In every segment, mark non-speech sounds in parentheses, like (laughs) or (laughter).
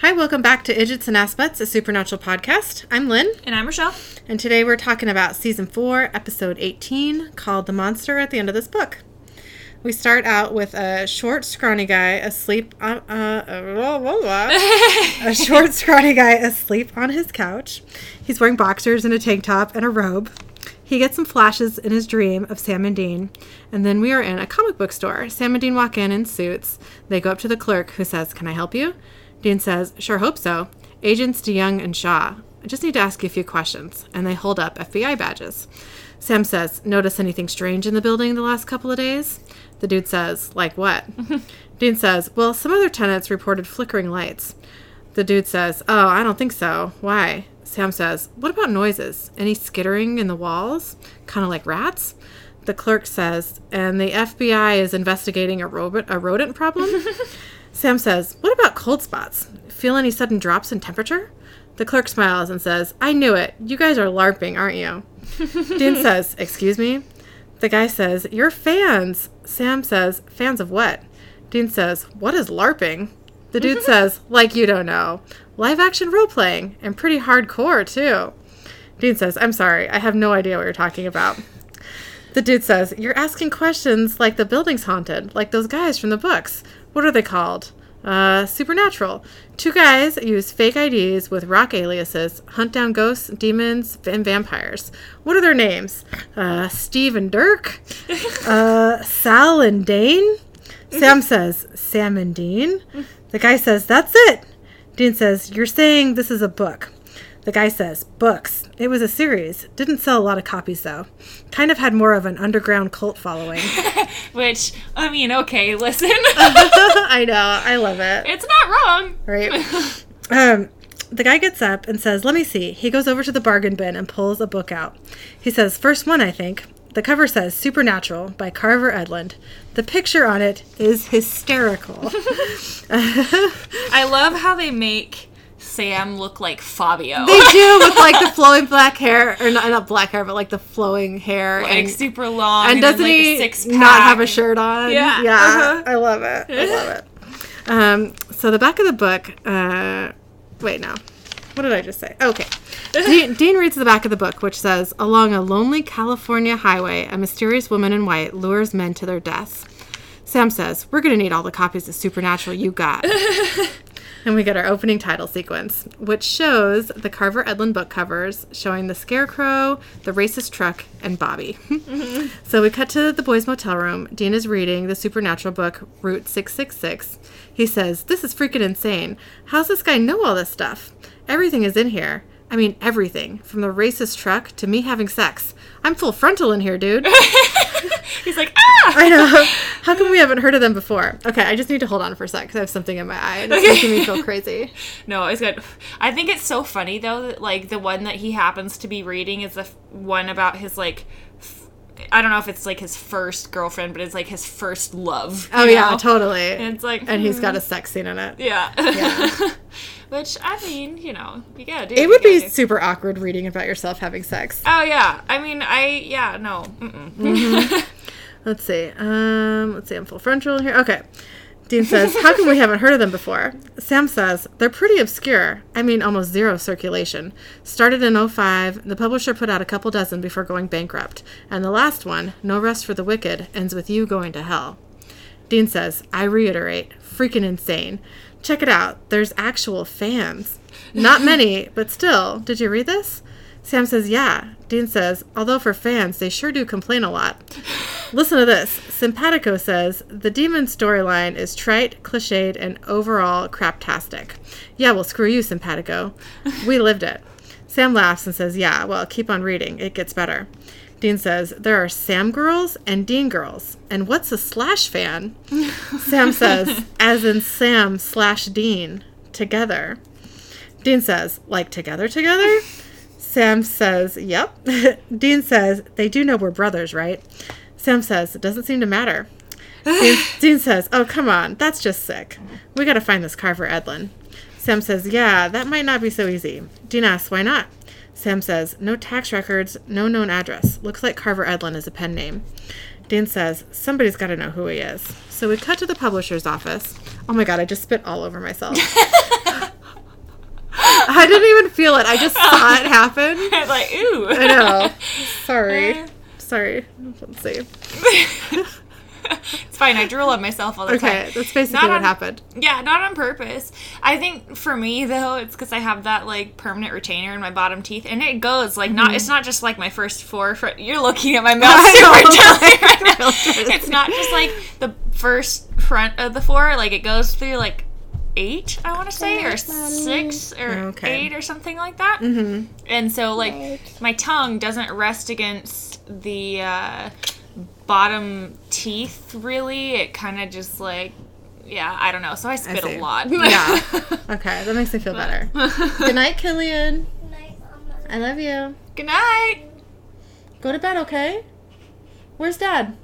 Hi, welcome back to Idgits and Aspets, a supernatural podcast. I'm Lynn, And I'm Rochelle. and today we're talking about season four, episode 18, called The Monster at the End of This Book. We start out with a short, scrawny guy asleep on uh, blah, blah, blah. a short, scrawny guy asleep on his couch. He's wearing boxers and a tank top and a robe. He gets some flashes in his dream of Sam and Dean, and then we are in a comic book store. Sam and Dean walk in in suits. They go up to the clerk, who says, "Can I help you?" Dean says, "Sure, hope so." Agents DeYoung and Shaw. I just need to ask you a few questions, and they hold up FBI badges. Sam says, "Notice anything strange in the building the last couple of days?" The dude says, "Like what?" (laughs) Dean says, "Well, some other tenants reported flickering lights." The dude says, Oh, I don't think so. Why? Sam says, What about noises? Any skittering in the walls? Kind of like rats? The clerk says, And the FBI is investigating a, robot, a rodent problem? (laughs) Sam says, What about cold spots? Feel any sudden drops in temperature? The clerk smiles and says, I knew it. You guys are LARPing, aren't you? (laughs) Dean says, Excuse me? The guy says, You're fans. Sam says, Fans of what? Dean says, What is LARPing? The dude (laughs) says, Like you don't know. Live action role playing, and pretty hardcore, too. Dean says, I'm sorry, I have no idea what you're talking about. The dude says, You're asking questions like the building's haunted, like those guys from the books. What are they called? Uh, supernatural. Two guys use fake IDs with rock aliases, hunt down ghosts, demons, and vampires. What are their names? Uh, Steve and Dirk? (laughs) Uh, Sal and Dane? Sam says, Sam and Dean? The guy says, That's it. Dean says, You're saying this is a book. The guy says, Books. It was a series. Didn't sell a lot of copies, though. Kind of had more of an underground cult following. (laughs) Which, I mean, okay, listen. (laughs) I know. I love it. it's not wrong. Right? (laughs) Um, the guy gets up and says, Let me see. He goes over to the bargain bin and pulls a book out. He says, First one, I think. The cover says Supernatural by Carver Edlund. The picture on it is hysterical. I love how they make Sam look like Fabio. They (laughs) do with like the flowing black hair, or not, not black hair, but like the flowing hair, like and super long. and And, doesn't like, he not have a shirt on? Yeah, yeah, uh-huh. I love it. I love it. Um, so the back of the book. Uh, wait, no. What did I just say? Okay. (laughs) Dean, Dean reads the back of the book, which says, "Along a lonely California highway, a mysterious woman in white lures men to their deaths." Sam says, "We're gonna need all the copies of Supernatural you got." (laughs) And we get our opening title sequence, which shows the Carver Edlund book covers showing the scarecrow, the racist truck, and Bobby. (laughs) so we cut to the boys' motel room. Dean is reading the supernatural book, Route 666. He says, This is freaking insane. How's this guy know all this stuff? Everything is in here. I mean, everything. From the racist truck to me having sex. I'm full frontal in here, dude. (laughs) He's like, ah! I know. How come we haven't heard of them before? Okay, I just need to hold on for a sec because I have something in my eye and it's Okay. making me feel crazy. (laughs) No, it's good. I think it's so funny though. That, like the one that he happens to be reading is the f- one about his like. f- I don't know if it's like his first girlfriend, but it's like his first love. Oh you yeah, totally. And it's like, and he's hmm. got a sex scene in it. Yeah. Yeah. (laughs) Which I mean, you know, you gotta do. It would be do. super awkward reading about yourself having sex. Oh yeah. I mean, I yeah no. Mm-mm. (laughs) Let's see. Um, let's see. I'm full frontal here. Okay. Dean says, "How come we haven't heard of them before?" Sam says, "They're pretty obscure. I mean, almost zero circulation. Started in 05. The publisher put out a couple dozen before going bankrupt, and the last one, No Rest for the Wicked, ends with you going to hell." Dean says, "I reiterate, freaking insane. Check it out. There's actual fans. Not (laughs) many, but still. Did you read this?" Sam says, "Yeah." Dean says, "Although for fans, they sure do complain a lot." Listen to this. Simpatico says the demon storyline is trite, cliched, and overall craptastic. Yeah, well, screw you, Simpatico. We lived it. Sam laughs and says, Yeah, well, keep on reading. It gets better. Dean says, There are Sam girls and Dean girls. And what's a slash fan? (laughs) Sam says, As in Sam slash Dean. Together. Dean says, Like together, together? Sam says, Yep. (laughs) Dean says, They do know we're brothers, right? Sam says, It doesn't seem to matter. Dean, (laughs) Dean says, Oh, come on. That's just sick. We gotta find this Carver Edlund. Sam says, Yeah, that might not be so easy. Dean asks, Why not? Sam says, No tax records, no known address. Looks like Carver Edlund is a pen name. Dan says, Somebody's gotta know who he is. So we cut to the publisher's office. Oh my god, I just spit all over myself. (laughs) I didn't even feel it. I just saw it (laughs) happen. I was like, ooh. I know. Sorry. (laughs) Sorry. Let's see. (laughs) it's fine. I drool on myself all the Okay, time. Okay, that's basically Not what on- happened. Yeah, not on purpose. I think for me though, it's because I have that like permanent retainer in my bottom teeth, and it goes like not. It's not just like my first four. Fr- you're looking at my (laughs) mouth Mm-hmm. Super know. jelly right (laughs) now. It's not just like the first front of the four. Like it goes through like eight, I want to say, or six, or Okay. eight, or something like that. Mm-hmm. And so like my tongue doesn't rest against the uh, bottom teeth really. It kind of just like yeah, I don't know. So I spit see. a lot. Yeah. (laughs) Okay, that makes me feel better. (laughs) Good night, Killian. Good night, Mama. I love you. Good night. Go to bed, okay? Where's Dad?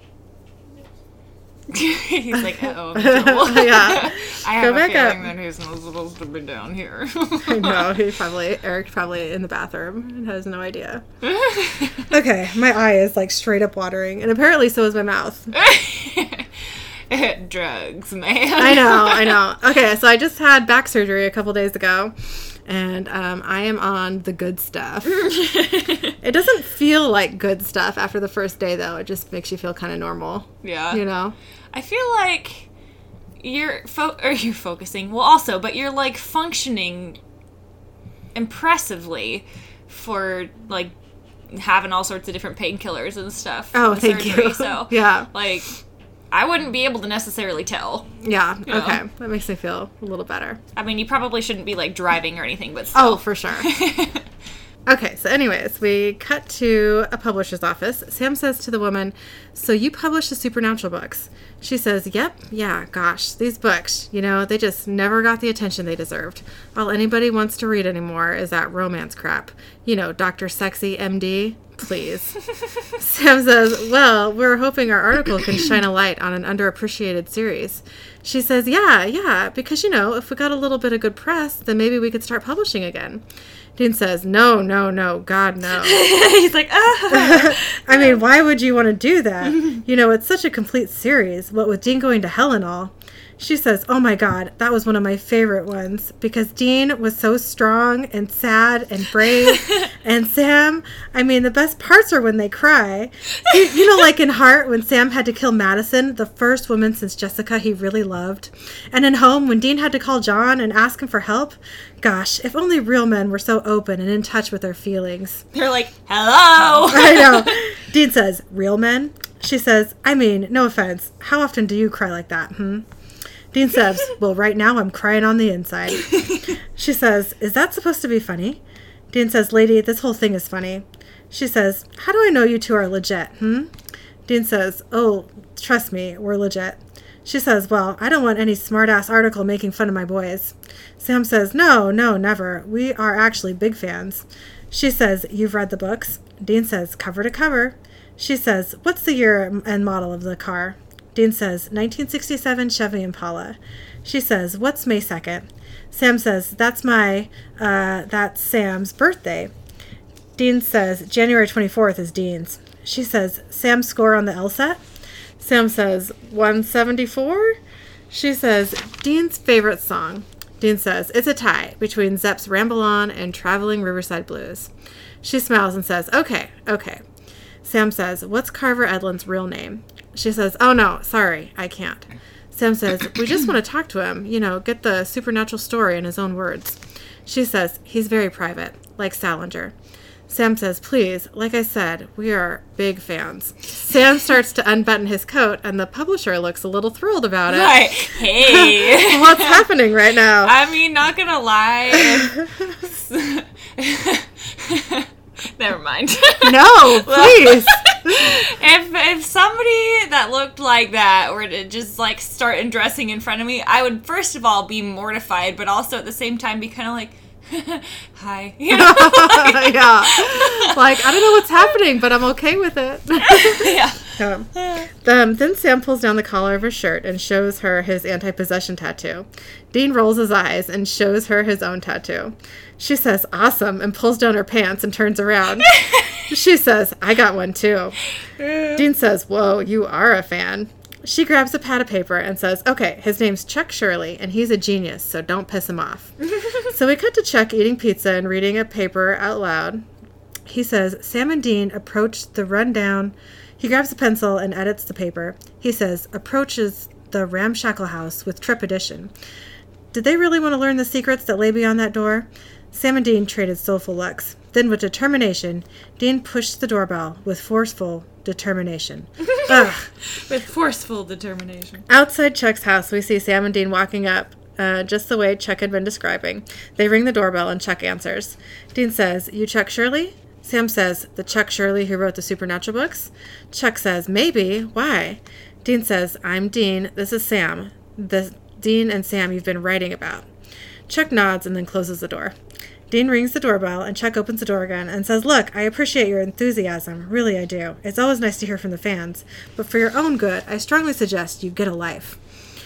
(laughs) He's like, oh, I'm in trouble. Yeah. (laughs) I have Go a back feeling up. that he's not supposed to be down here. (laughs) I know he probably Eric's probably in the bathroom and has no idea. Okay, my eye is like straight up watering, and apparently so is my mouth. Drugs, man. I know, I know. Okay, so I just had back surgery a couple days ago, and um, I am on the good stuff. (laughs) It doesn't feel like good stuff after the first day, though. It just makes you feel kind of normal, yeah. you know? I feel like you're fo- (laughs) or you're focusing. Well, also, but you're like functioning impressively for like having all sorts of different painkillers and stuff. Oh, thank surgery, you. So, (laughs) yeah, like, I wouldn't be able to necessarily tell. yeah. Yeah. Okay, that makes me feel a little better. I mean, you probably shouldn't be like driving or anything, but oh, still. Oh, for sure. (laughs) Okay, so anyways, we cut to a publisher's office. Sam says to the woman, So you publish the supernatural books? She says, Yep, yeah, gosh, these books, you know, they just never got the attention they deserved. All anybody wants to read anymore is that romance crap. You know, Dr. Sexy MD, please. (laughs) Sam says, Well, we're hoping our article can shine a light on an underappreciated series. She says, Yeah, yeah, because, you know, if we got a little bit of good press, then maybe we could start publishing again. Dean says, No, no, no, God, no. (laughs) He's like, ah. (laughs) I mean, why would you want to do that? You know, it's such a complete series, what with Dean going to hell and all. She says, Oh my God, that was one of my favorite ones because Dean was so strong and sad and brave. (laughs) and Sam, I mean, the best parts are when they cry. You, you know, like in Heart, when Sam had to kill Madison, the first woman since Jessica he really loved. And in Home, when Dean had to call John and ask him for help. Gosh, if only real men were so open and in touch with their feelings. They're like, hello. (laughs) I know. (laughs) Dean says, Real men? She says, I mean, no offense. How often do you cry like that, hmm? Dean says, (laughs) Well, right now I'm crying on the inside. (laughs) She says, Is that supposed to be funny? Dean says, Lady, this whole thing is funny. She says, How do I know you two are legit, hmm? Dean says, Oh, trust me, we're legit. She says, Well, I don't want any smartass article making fun of my boys. Sam says, No, no, never. We are actually big fans. She says, You've read the books? Dean says, Cover to cover. She says, What's the year and model of the car? Dean says, 1967 Chevy Impala. She says, What's May 2nd? Sam says, That's my, uh, that's Sam's birthday. Dean says, January 24th is Dean's. She says, Sam's score on the LSAT? Sam says, 174? She says, Dean's favorite song. Dean says, It's a tie between Zep's Ramble On and Traveling Riverside Blues. She smiles and says, Okay, okay. Sam says, What's Carver Edlund's real name? She says, Oh no, sorry, I can't. Sam says, We just want to talk to him, you know, get the supernatural story in his own words. She says, He's very private, like Salinger. Sam says, Please, like I said, we are big fans. Sam starts to unbutton his coat, and the publisher looks a little thrilled about it. Right. Hey. (laughs) What's happening right now? I mean, not gonna lie. (laughs) (laughs) (laughs) Never mind. no, (laughs) please. (laughs) if if somebody that looked like that were to just like start undressing in front of me, I would first of all be mortified, but also at the same time be kind of like, (laughs) "Hi," you (laughs) know? (laughs) yeah. Like, I don't know what's happening, but I'm okay with it. yeah. Um, um, then Sam pulls down the collar of her shirt and shows her his anti possession tattoo. Dean rolls his eyes and shows her his own tattoo. She says, Awesome, and pulls down her pants and turns around. she says, I got one too. Dean says, Whoa, you are a fan. She grabs a pad of paper and says, Okay, his name's Chuck Shirley, and he's a genius, so don't piss him off. (laughs) So we cut to Chuck eating pizza and reading a paper out loud. He says Sam and Dean approach the rundown. He grabs a pencil and edits the paper. He says approaches the ramshackle house with trepidation. Did they really want to learn the secrets that lay beyond that door? Sam and Dean traded soulful looks. Then, with determination, Dean pushed the doorbell with forceful determination. (laughs) Ugh. With forceful determination. Outside Chuck's house, we see Sam and Dean walking up, uh, just the way Chuck had been describing. They ring the doorbell and Chuck answers. Dean says, You Chuck Shirley? Sam says, The Chuck Shirley who wrote the supernatural books? Chuck says, Maybe. Why? Dean says, I'm Dean. This is Sam. The Dean and Sam you've been writing about. Chuck nods and then closes the door. Dean rings the doorbell, and Chuck opens the door again and says, Look, I appreciate your enthusiasm. Really, I do. It's always nice to hear from the fans. But for your own good, I strongly suggest you get a life.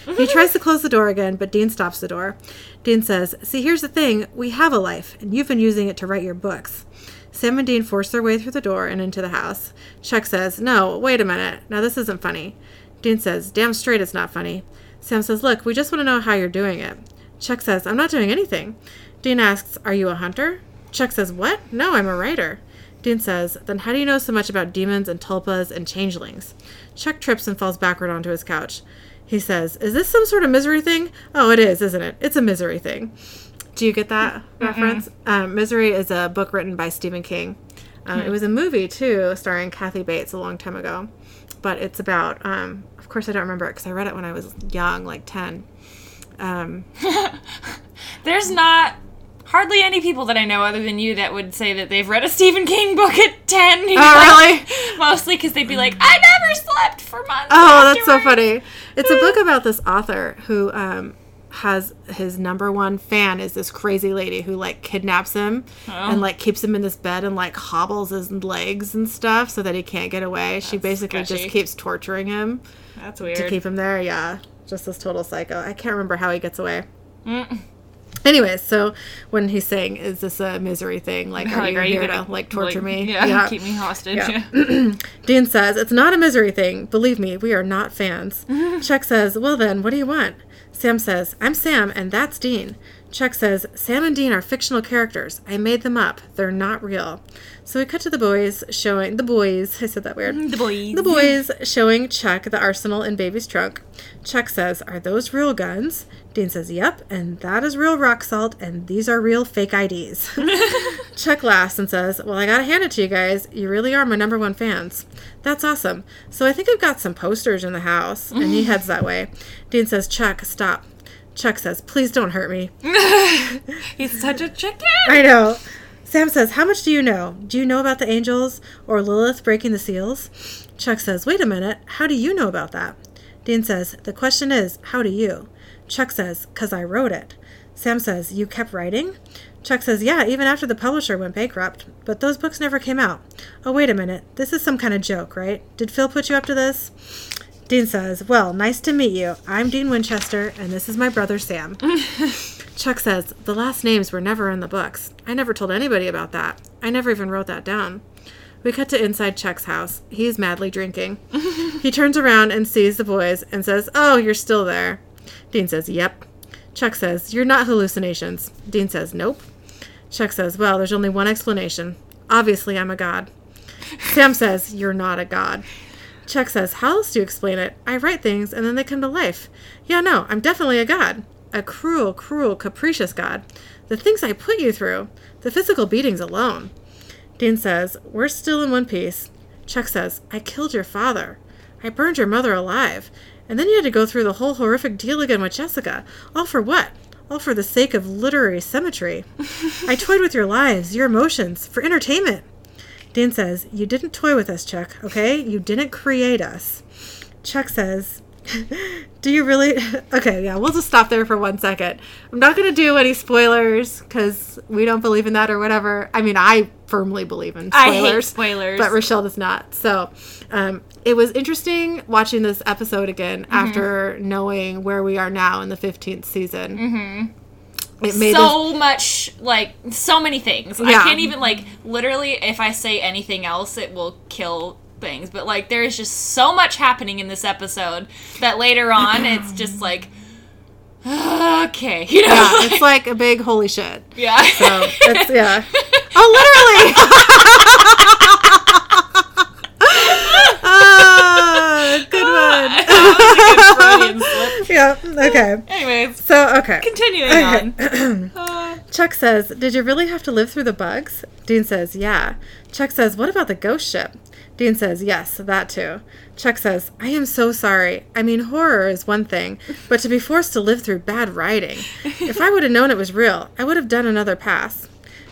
he (laughs) tries to close the door again, but Dean stops the door. Dean says, See, here's the thing. We have a life, and you've been using it to write your books. Sam and Dean force their way through the door and into the house. Chuck says, No, wait a minute. Now, this isn't funny. Dean says, Damn straight it's not funny. Sam says, Look, we just want to know how you're doing it. Chuck says, I'm not doing anything. Dean asks, Are you a hunter? Chuck says, What? No, I'm a writer. Dean says, Then how do you know so much about demons and tulpas and changelings? Chuck trips and falls backward onto his couch. He says, Is this some sort of misery thing? Oh, it is, isn't it? It's a misery thing. Do you get that reference? Um, misery is a book written by Stephen King. Um, It was a movie, too, starring Kathy Bates a long time ago. But it's about, um, of course, I don't remember it because I read it when I was young, like 10. Um, (laughs) There's not hardly any people that I know other than you that would say that they've read a Stephen King book at 10. you know? oh, really? (laughs) Mostly because they'd be like, I never slept for months. Oh, that's so funny. It's a book (laughs) about this author who um, has his number one fan is this crazy lady who like kidnaps him Oh. and like keeps him in this bed and like hobbles his legs and stuff so that he can't get away. she basically sketchy. just keeps torturing him That's weird. to keep him there. Yeah, just this total psycho. I can't remember how he gets away. Mm. Anyways, so when he's saying, "Is this a misery thing? Like, (laughs) are Like, you are you here gonna to like torture me?" Yeah, keep me hostage. Yeah. Yeah. (clears throat) Dean says, It's not a misery thing. Believe me, we are not fans. (laughs) Chuck says, Well then, what do you want? Sam says, I'm Sam, and that's Dean. Chuck says, Sam and Dean are fictional characters. I made them up. They're not real. So we cut to the boys showing the boys. I said that weird. The boys. The boys showing Chuck the arsenal in Baby's trunk. Chuck says, Are those real guns? Dean says, Yep, and that is real rock salt, and these are real fake IDs. (laughs) Chuck laughs and says, Well, I gotta hand it to you guys. You really are my number one fans. That's awesome. So I think I've got some posters in the house. And he heads that way. Dean says, Chuck, stop. Chuck says, Please don't hurt me. (laughs) He's such a chicken. I know. Sam says, How much do you know? Do you know about the angels or Lilith breaking the seals? Chuck says, Wait a minute. How do you know about that? Dean says, The question is, How do you? Chuck says, Because I wrote it. Sam says, You kept writing? Chuck says, Yeah, even after the publisher went bankrupt. But those books never came out. Oh, wait a minute. This is some kind of joke, right? Did Phil put you up to this? Dean says, Well, nice to meet you. I'm Dean Winchester, and this is my brother Sam. (laughs) Chuck says, The last names were never in the books. I never told anybody about that. I never even wrote that down. We cut to inside Chuck's house. He's madly drinking. (laughs) he turns around and sees the boys and says, Oh, you're still there. Dean says, Yep. Chuck says, You're not hallucinations. Dean says, Nope. Chuck says, Well, there's only one explanation. Obviously, I'm a god. Sam says, You're not a god. Chuck says, How else do you explain it? I write things and then they come to life. Yeah, no, I'm definitely a god. A cruel, cruel, capricious god. The things I put you through, the physical beatings alone. Dean says, We're still in one piece. Chuck says, I killed your father. I burned your mother alive. And then you had to go through the whole horrific deal again with Jessica. All for what? All for the sake of literary symmetry. (laughs) I toyed with your lives, your emotions, for entertainment. Dean says, You didn't toy with us, Chuck, okay? You didn't create us. Chuck says, Do you really? (laughs) Okay, yeah, we'll just stop there for one second. I'm not going to do any spoilers because we don't believe in that or whatever. I mean, I firmly believe in I hate spoilers. spoilers. But Rochelle does not. So um, it was interesting watching this episode again Mm-hmm. after knowing where we are now in the 15th season. Mm-hmm. It made us so much like so many things. Yeah. I can't even like literally if I say anything else it will kill things. But like there is just so much happening in this episode that later on (clears throat) it's just like okay, (laughs) you know, Yeah, it's like a big holy shit. yeah. So it's yeah. (laughs) Oh, (laughs) literally. Ah, good That (laughs) good Freudian one. slip. yeah. Okay. Anyways, So okay. continuing Okay. on. (clears throat) Uh, Chuck says, Did you really have to live through the bugs? Dean says, Yeah. Chuck says, What about the ghost ship? Dean says, Yes, that too. Chuck says, I am so sorry. I mean, horror is one thing, but to be forced to live through bad writing. If I would have known it was real, I would have done another pass.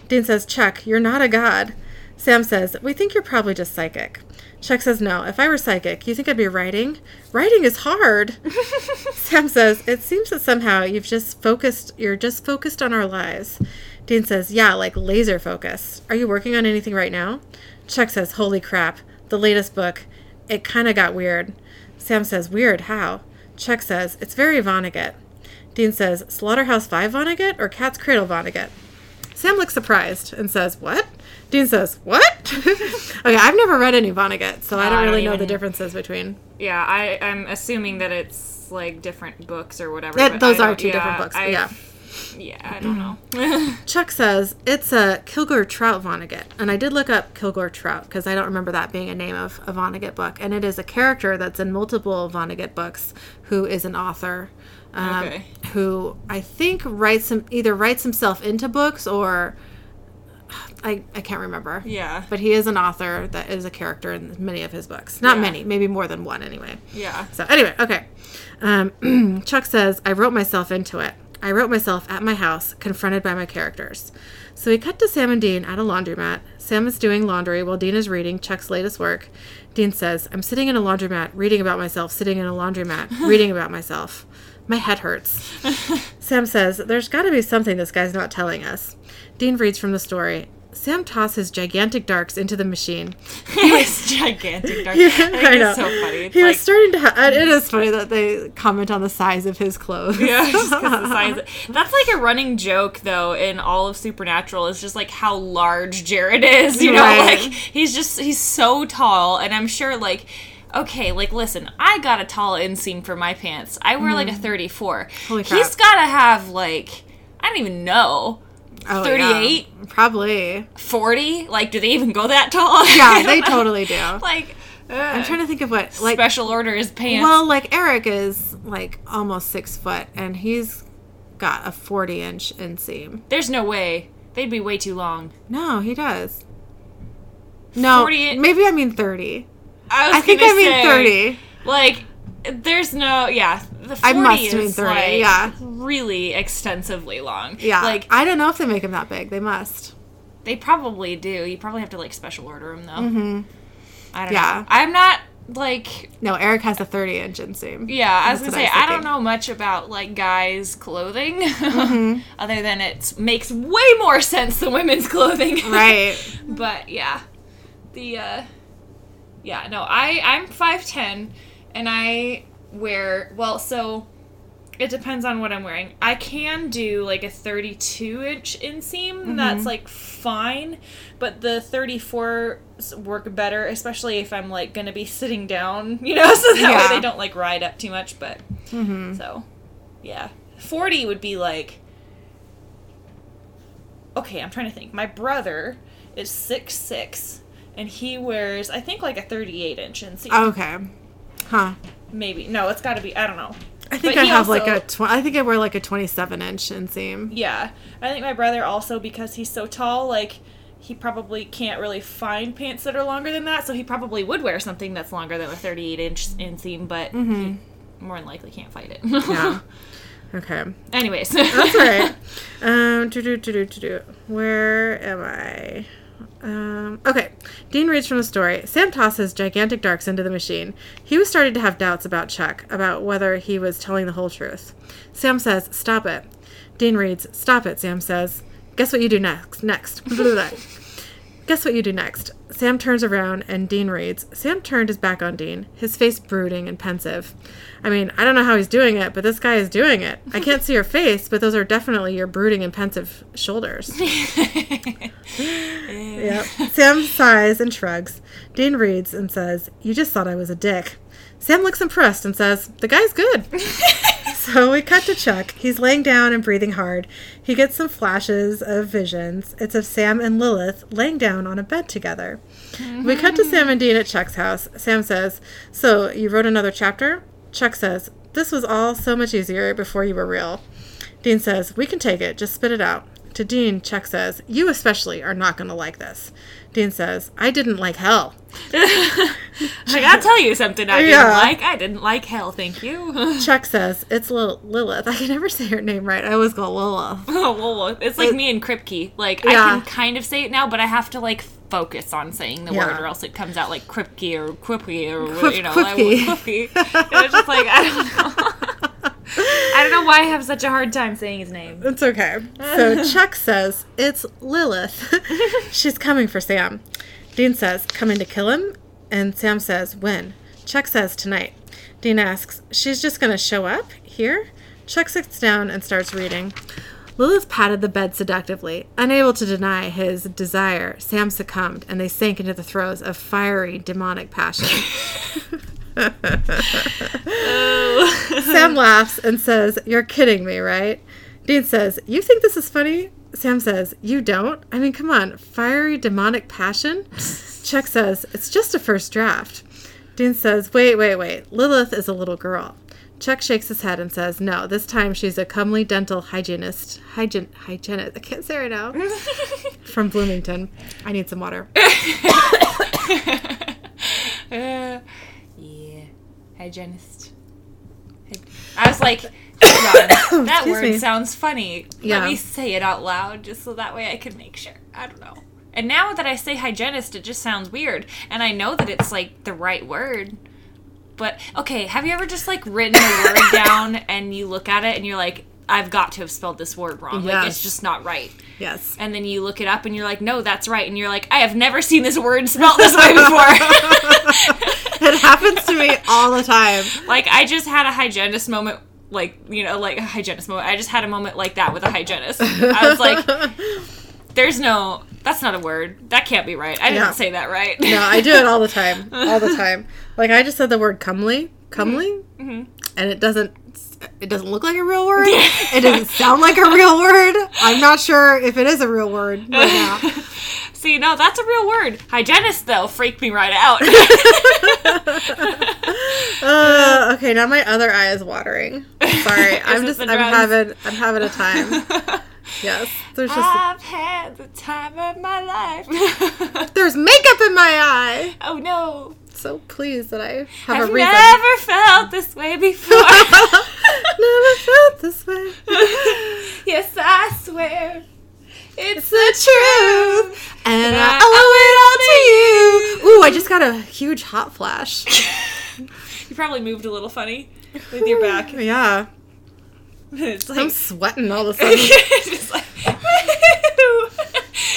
Dean says, Chuck, you're not a god. Sam says, We think you're probably just psychic. Chuck says, No, if I were psychic, you think I'd be writing? Writing is hard. (laughs) Sam says, It seems that somehow you've just focused, you're just focused on our lives. Dean says, Yeah, like laser focus. Are you working on anything right now? Chuck says, Holy crap, the latest book. It kind of got weird. Sam says, Weird, how? Chuck says, It's very Vonnegut. Dean says, Slaughterhouse 5 Vonnegut or Cat's Cradle Vonnegut? Sam looks surprised and says, What? Dean says, What? (laughs) okay, I've never read any Vonnegut, so I don't I don't really know the differences between. yeah, I, I'm assuming that it's like different books or whatever. But those I are two yeah, different books, I- yeah. Yeah, I don't know. (laughs) Chuck says it's a Kilgore Trout Vonnegut, and I did look up Kilgore Trout because I don't remember that being a name of a Vonnegut book, and it is a character that's in multiple Vonnegut books who is an author, um, Okay. who I think writes him either writes himself into books or I I can't remember. yeah, But he is an author that is a character in many of his books. Not Yeah. many, maybe more than one anyway. yeah. So anyway, okay. Um, (clears throat) Chuck says, I wrote myself into it. I wrote myself at my house, confronted by my characters. So we cut to Sam and Dean at a laundromat. Sam is doing laundry while Dean is reading Chuck's latest work. Dean says, I'm sitting in a laundromat, reading about myself, sitting in a laundromat, reading about myself. My head hurts. (laughs) Sam says, There's got to be something this guy's not telling us. Dean reads from the story. Sam tosses gigantic darks into the machine. (laughs) it's gigantic. Dark. Yeah, I I know. it's so funny. It's he like, was starting to. Ha- it is funny that they comment on the size of his clothes. yeah, just the (laughs) size. That's like a running joke though in all of Supernatural. Is just like how large Jared is. You know, Right. like he's just he's so tall, and I'm sure like. Okay, like listen, I got a tall inseam for my pants. I wear like a 34. Mm-hmm. Holy crap. He's got to have like I don't even know. Oh, 38? yeah. probably. 40? Like do they even go that tall? (laughs) Yeah, they totally do. (laughs) like I'm trying to think of what like. special order is pants. Well, like Eric is like almost six foot, and he's got a 40 inch inseam. There's no way. They'd be way too long. No, he does. No, 40 maybe I mean 30. I was I think I mean say, 30. Like, there's no, yeah. The 40 I must is mean 30, like yeah. really extensively long. Yeah, Like, I don't know if they make them that big. They must. they probably do. You probably have to, like, special order them, though. hmm I don't Yeah. know. I'm not, like, No, Eric has a 30 inch inseam. yeah, I was That's gonna say, I I, don't know much about, like, guys' clothing. Mm-hmm. (laughs) Other than it makes way more sense than women's clothing. Right. (laughs) but yeah the uh yeah no i i'm 510 and i wear well so it depends on what i'm wearing. I can do like a 32 inch inseam that's like fine but the 34 s- work better especially if i'm like gonna be sitting down (laughs) you know so that Yeah. way they don't like ride up too much but hmm so yeah. 40 would be like okay i'm trying to think. My brother is six six and he wears i think like a 38 inch inseam Okay. Huh. maybe no it's got to be i don't know I think But I have like a also- tw- I think I wear like a 27 inch inseam. yeah i think my brother also because he's so tall like he probably can't really find pants that are longer than that so he probably would wear something that's longer than a 38 inch inseam but he more than likely can't fight it Mm-hmm. Yeah. (laughs) Okay. anyways That's all right. (laughs) Um, do do do do do. Where am I? Um, okay. Dean reads from the story. Sam tosses gigantic darks into the machine. He was starting to have doubts about Chuck, about whether he was telling the whole truth. Sam says, "Stop it." Dean reads, "Stop it." Sam says, "Guess what you do next?" Next. (laughs) Guess what you do next? Sam turns around and Dean reads. Sam turned his back on Dean, his face brooding and pensive. I mean, I don't know how he's doing it, but this guy is doing it. I can't see your face, but those are definitely your brooding and pensive shoulders. (laughs) Yep. Sam sighs and shrugs. Dean reads and says, You just thought I was a dick. Sam looks impressed and says, The guy's good. (laughs) So we cut to Chuck. He's laying down and breathing hard. He gets some flashes of visions. It's of Sam and Lilith laying down on a bed together. We cut to Sam and Dean at Chuck's house. Sam says, So you wrote another chapter? Chuck says, This was all so much easier before you were real. Dean says, We can take it. Just spit it out. To Dean, Chuck says, You especially are not going to like this. Dean says, I didn't like hell. (laughs) I gotta tell you something I didn't like. I didn't like hell, thank you. (laughs) Chuck says, It's Lil- Lilith. I can never say her name right. I always go Lilith. (laughs) oh, well, it's like It- me and Kripke. Like, Yeah. I can kind of say it now, but I have to, like, focus on saying the Yeah. word or else it comes out like Kripke or Quipke or, Quip- you know, Quipke. like. And it's just like, I don't know. I don't know why I have such a hard time saying his name. It's okay. So Chuck says, It's Lilith. She's coming for Sam. Dean says, Coming to kill him? And Sam says, When? Chuck says, Tonight. Dean asks, She's just going to show up? Here? Chuck sits down and starts reading. Lilith patted the bed seductively. Unable to deny his desire, Sam succumbed, and they sank into the throes of fiery, demonic passion. (laughs) Sam laughs and says, You're kidding me, right? Dean says, You think this is funny? Sam says, You don't? I mean, come on. Fiery demonic passion? (laughs) Chuck says, It's just a first draft. Dean says, Wait, wait, wait. Lilith is a little girl. Chuck shakes his head and says, No, this time she's a comely dental hygienist. Hygiene, hygienist. I can't say right now. (laughs) From Bloomington. I need some water. (laughs) Uh, yeah, hygienist. I was like, that (coughs) Excuse word me. sounds funny. Yeah. Let me say it out loud, just so that way I can make sure. I don't know. And now that I say hygienist, it just sounds weird, and I know that it's like the right word. But okay, have you ever just like written a word (coughs) down and you look at it and you're like, I've got to have spelled this word wrong. Like it's just not right. Yes. And then you look it up and you're like, no, that's right. And you're like, I have never seen this word spelled this way before. (laughs) It happens to me (laughs) all the time. like I just had a hygienist moment like you know like a hygienist moment. I just had a moment like that with a hygienist. I was like (laughs) there's no that's not a word. That can't be right. I didn't Yeah. say that right. No, I do it all the time. (laughs) All the time. Like I just said the word comely, comely, Mm-hmm. and it doesn't it doesn't look like a real word. it doesn't sound like a real word. I'm not sure if it is a real word right now. (laughs) See, no, that's a real word. Hygienist though freaked me right out. (laughs) Uh, okay, now my other eye is watering. Sorry, (laughs) I'm just I'm having I'm having a time. (laughs) Yes, there's just I've had the time of my life. there's makeup in my eye. oh no. So pleased that I have I've a reason. never felt this way before. Never felt this way. yes, I swear. It's the truth, and I owe it all to you. Ooh, I just got a huge hot flash. (laughs) You probably moved a little funny with your back. (laughs) Yeah, (laughs) It's I'm sweating all of a sudden.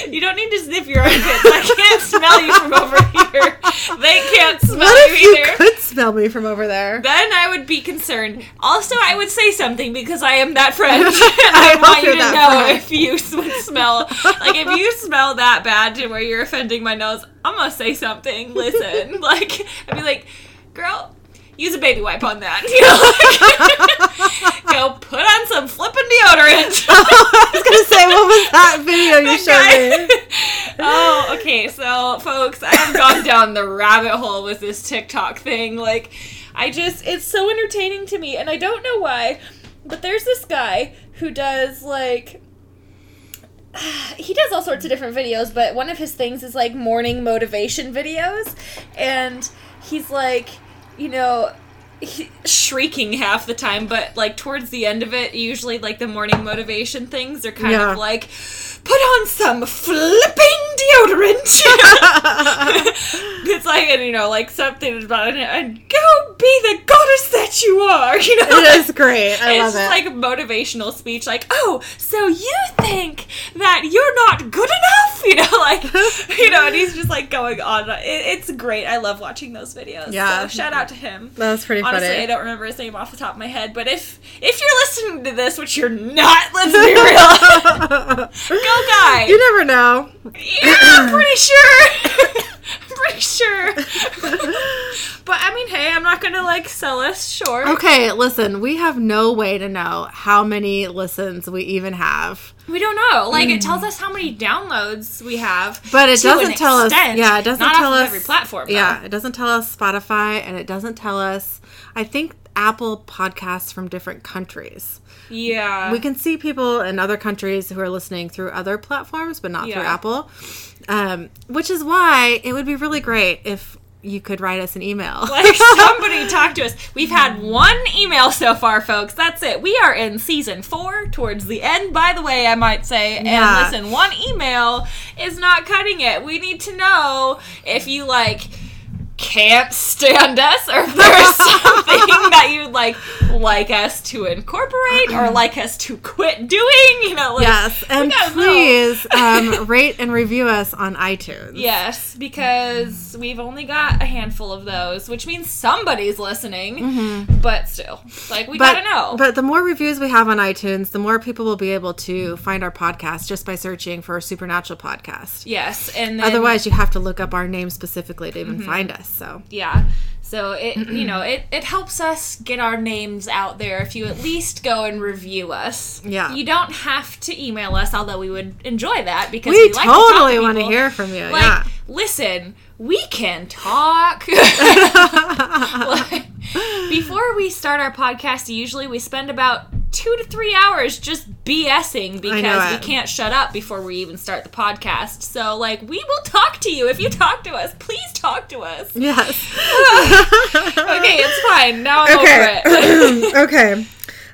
You don't need to sniff your armpits. I can't smell you from over here. They can't smell what you if you either. could smell me from over there? Then I would be concerned. Also, I would say something because I am that French, and (laughs) (laughs) I, want you to know French. if you would smell like if you smell that bad to where you're offending my nose. I'm gonna say something. Listen, (laughs) like I'd be like, girl. Use a baby wipe on that. You know, like, go put on some flippin' deodorant. (laughs) I was gonna say, what was that video you showed me? (laughs) oh, okay. So, folks, I have gone down the rabbit hole with this TikTok thing. Like, I just, it's so entertaining to me, and I don't know why, but there's this guy who does, like, (sighs) he does all sorts of different videos, but one of his things is like morning motivation videos, and he's like, you know, shrieking half the time, but like towards the end of it, usually like the morning motivation things are kind Yeah. of like, put on some flipping deodorant. (laughs) (laughs) it's like, and, you know, like something about it, and go be the goddess that you are. (laughs) You know, It is great. I it's love it. like a motivational speech, like, oh, so you think that you're not good enough? (laughs) You know, like, (laughs) you know, and he's just like going on. It, it's great. I love watching those videos. Yeah. So shout out to him. that was pretty Honestly, funny. I don't remember his name off the top of my head, but if if you're listening to this, which you're not, let's be real. Go guy. you never know. yeah, I'm pretty sure. I'm sure. (laughs) but I mean, hey, I'm not gonna like sell us short. Okay, listen, we have no way to know how many listens we even have. We don't know. Like it tells us how many downloads we have, Mm. But it doesn't tell extent, us. Yeah, it doesn't tell us every platform. though. Yeah, it doesn't tell us Spotify, and it doesn't tell us. I think Apple podcasts from different countries. yeah. We can see people in other countries who are listening through other platforms, but not through Yeah. Apple. Um, which is why it would be really great if you could write us an email. (laughs) like somebody (laughs) talk to us. We've had one email so far, folks. That's it. We are in season four, towards the end, by the way, I might say. Yeah. And listen, one email is not cutting it. We need to know if you like can't stand us or if there's something that you'd like like us to incorporate or like us to quit doing. You know, like yes, and please um, (laughs) rate and review us on iTunes. Yes, because we've only got a handful of those, which means somebody's listening. But still, like we Mm-hmm. But, gotta know. but the more reviews we have on iTunes, the more people will be able to find our podcast just by searching for a supernatural podcast. yes, and then, Otherwise, you have to look up our name specifically to Mm-hmm. even find us. So yeah. So it you know it it helps us get our names out there if you at least go and review us. Yeah. You don't have to email us, although we would enjoy that because we we, like to talk totally to want to hear from you. Like, yeah. listen, we can talk. (laughs) (laughs) (laughs) Like, before we start our podcast, usually we spend about two to three hours just BSing because we can't shut up before we even start the podcast. So, like, we will talk to you if you talk to us. Please talk to us. Yes. (laughs) Okay, it's fine. Now I'm over it. okay. (coughs) okay.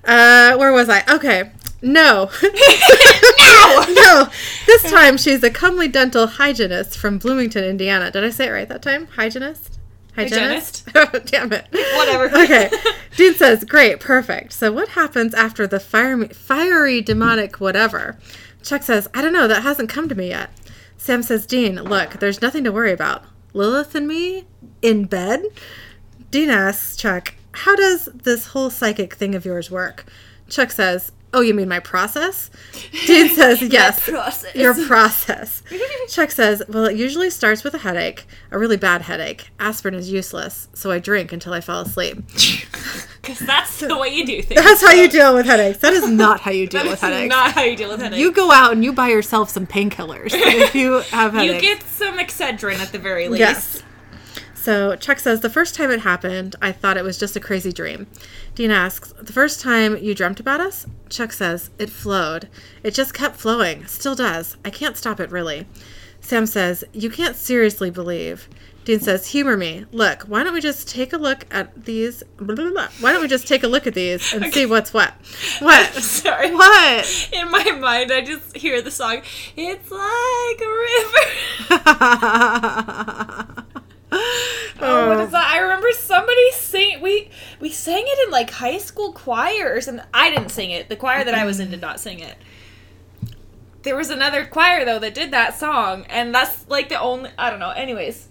Uh, where was I? Okay. No. (laughs) now! (laughs) no. This time she's a comely dental hygienist from Bloomington, Indiana. Did I say it right that time? Hygienist? Hygienist? (laughs) Damn it. Whatever. (laughs) Okay. (laughs) Dean says, Great, perfect. So what happens after the fiery, fiery demonic whatever? Chuck says, I don't know, that hasn't come to me yet. Sam says, Dean, look, there's nothing to worry about. Lilith and me? In bed? Dean asks Chuck, How does this whole psychic thing of yours work? Chuck says, Oh, you mean my process? Dean (laughs) says, Yes. process. Your process. (laughs) Chuck says, Well, it usually starts with a headache, a really bad headache. Aspirin is useless, so I drink until I fall asleep. (laughs) Because that's the way you do things. That's how you deal with headaches. That is not how you deal with is headaches. not how you deal with headaches. you go out and you buy yourself some painkillers if you have headaches. You get some Excedrin at the very least. Yes. So Chuck says, The first time it happened, I thought it was just a crazy dream. Dean asks, The first time you dreamt about us? Chuck says, It flowed. It just kept flowing. Still does. I can't stop it, really. Sam says, You can't seriously believe. Dean says, Humor me. Look, why don't we just take a look at these? blah, blah, blah. Why don't we just take a look at these and see what's what? What? (laughs) Sorry. What? In my mind, I just hear the song. It's like a river. (laughs) (laughs) Oh, what is that? I remember somebody sing. We we sang it in like high school choirs, and I didn't sing it. The choir that I was in did not sing it. There was another choir though that did that song, and that's like the only. I don't know. Anyways,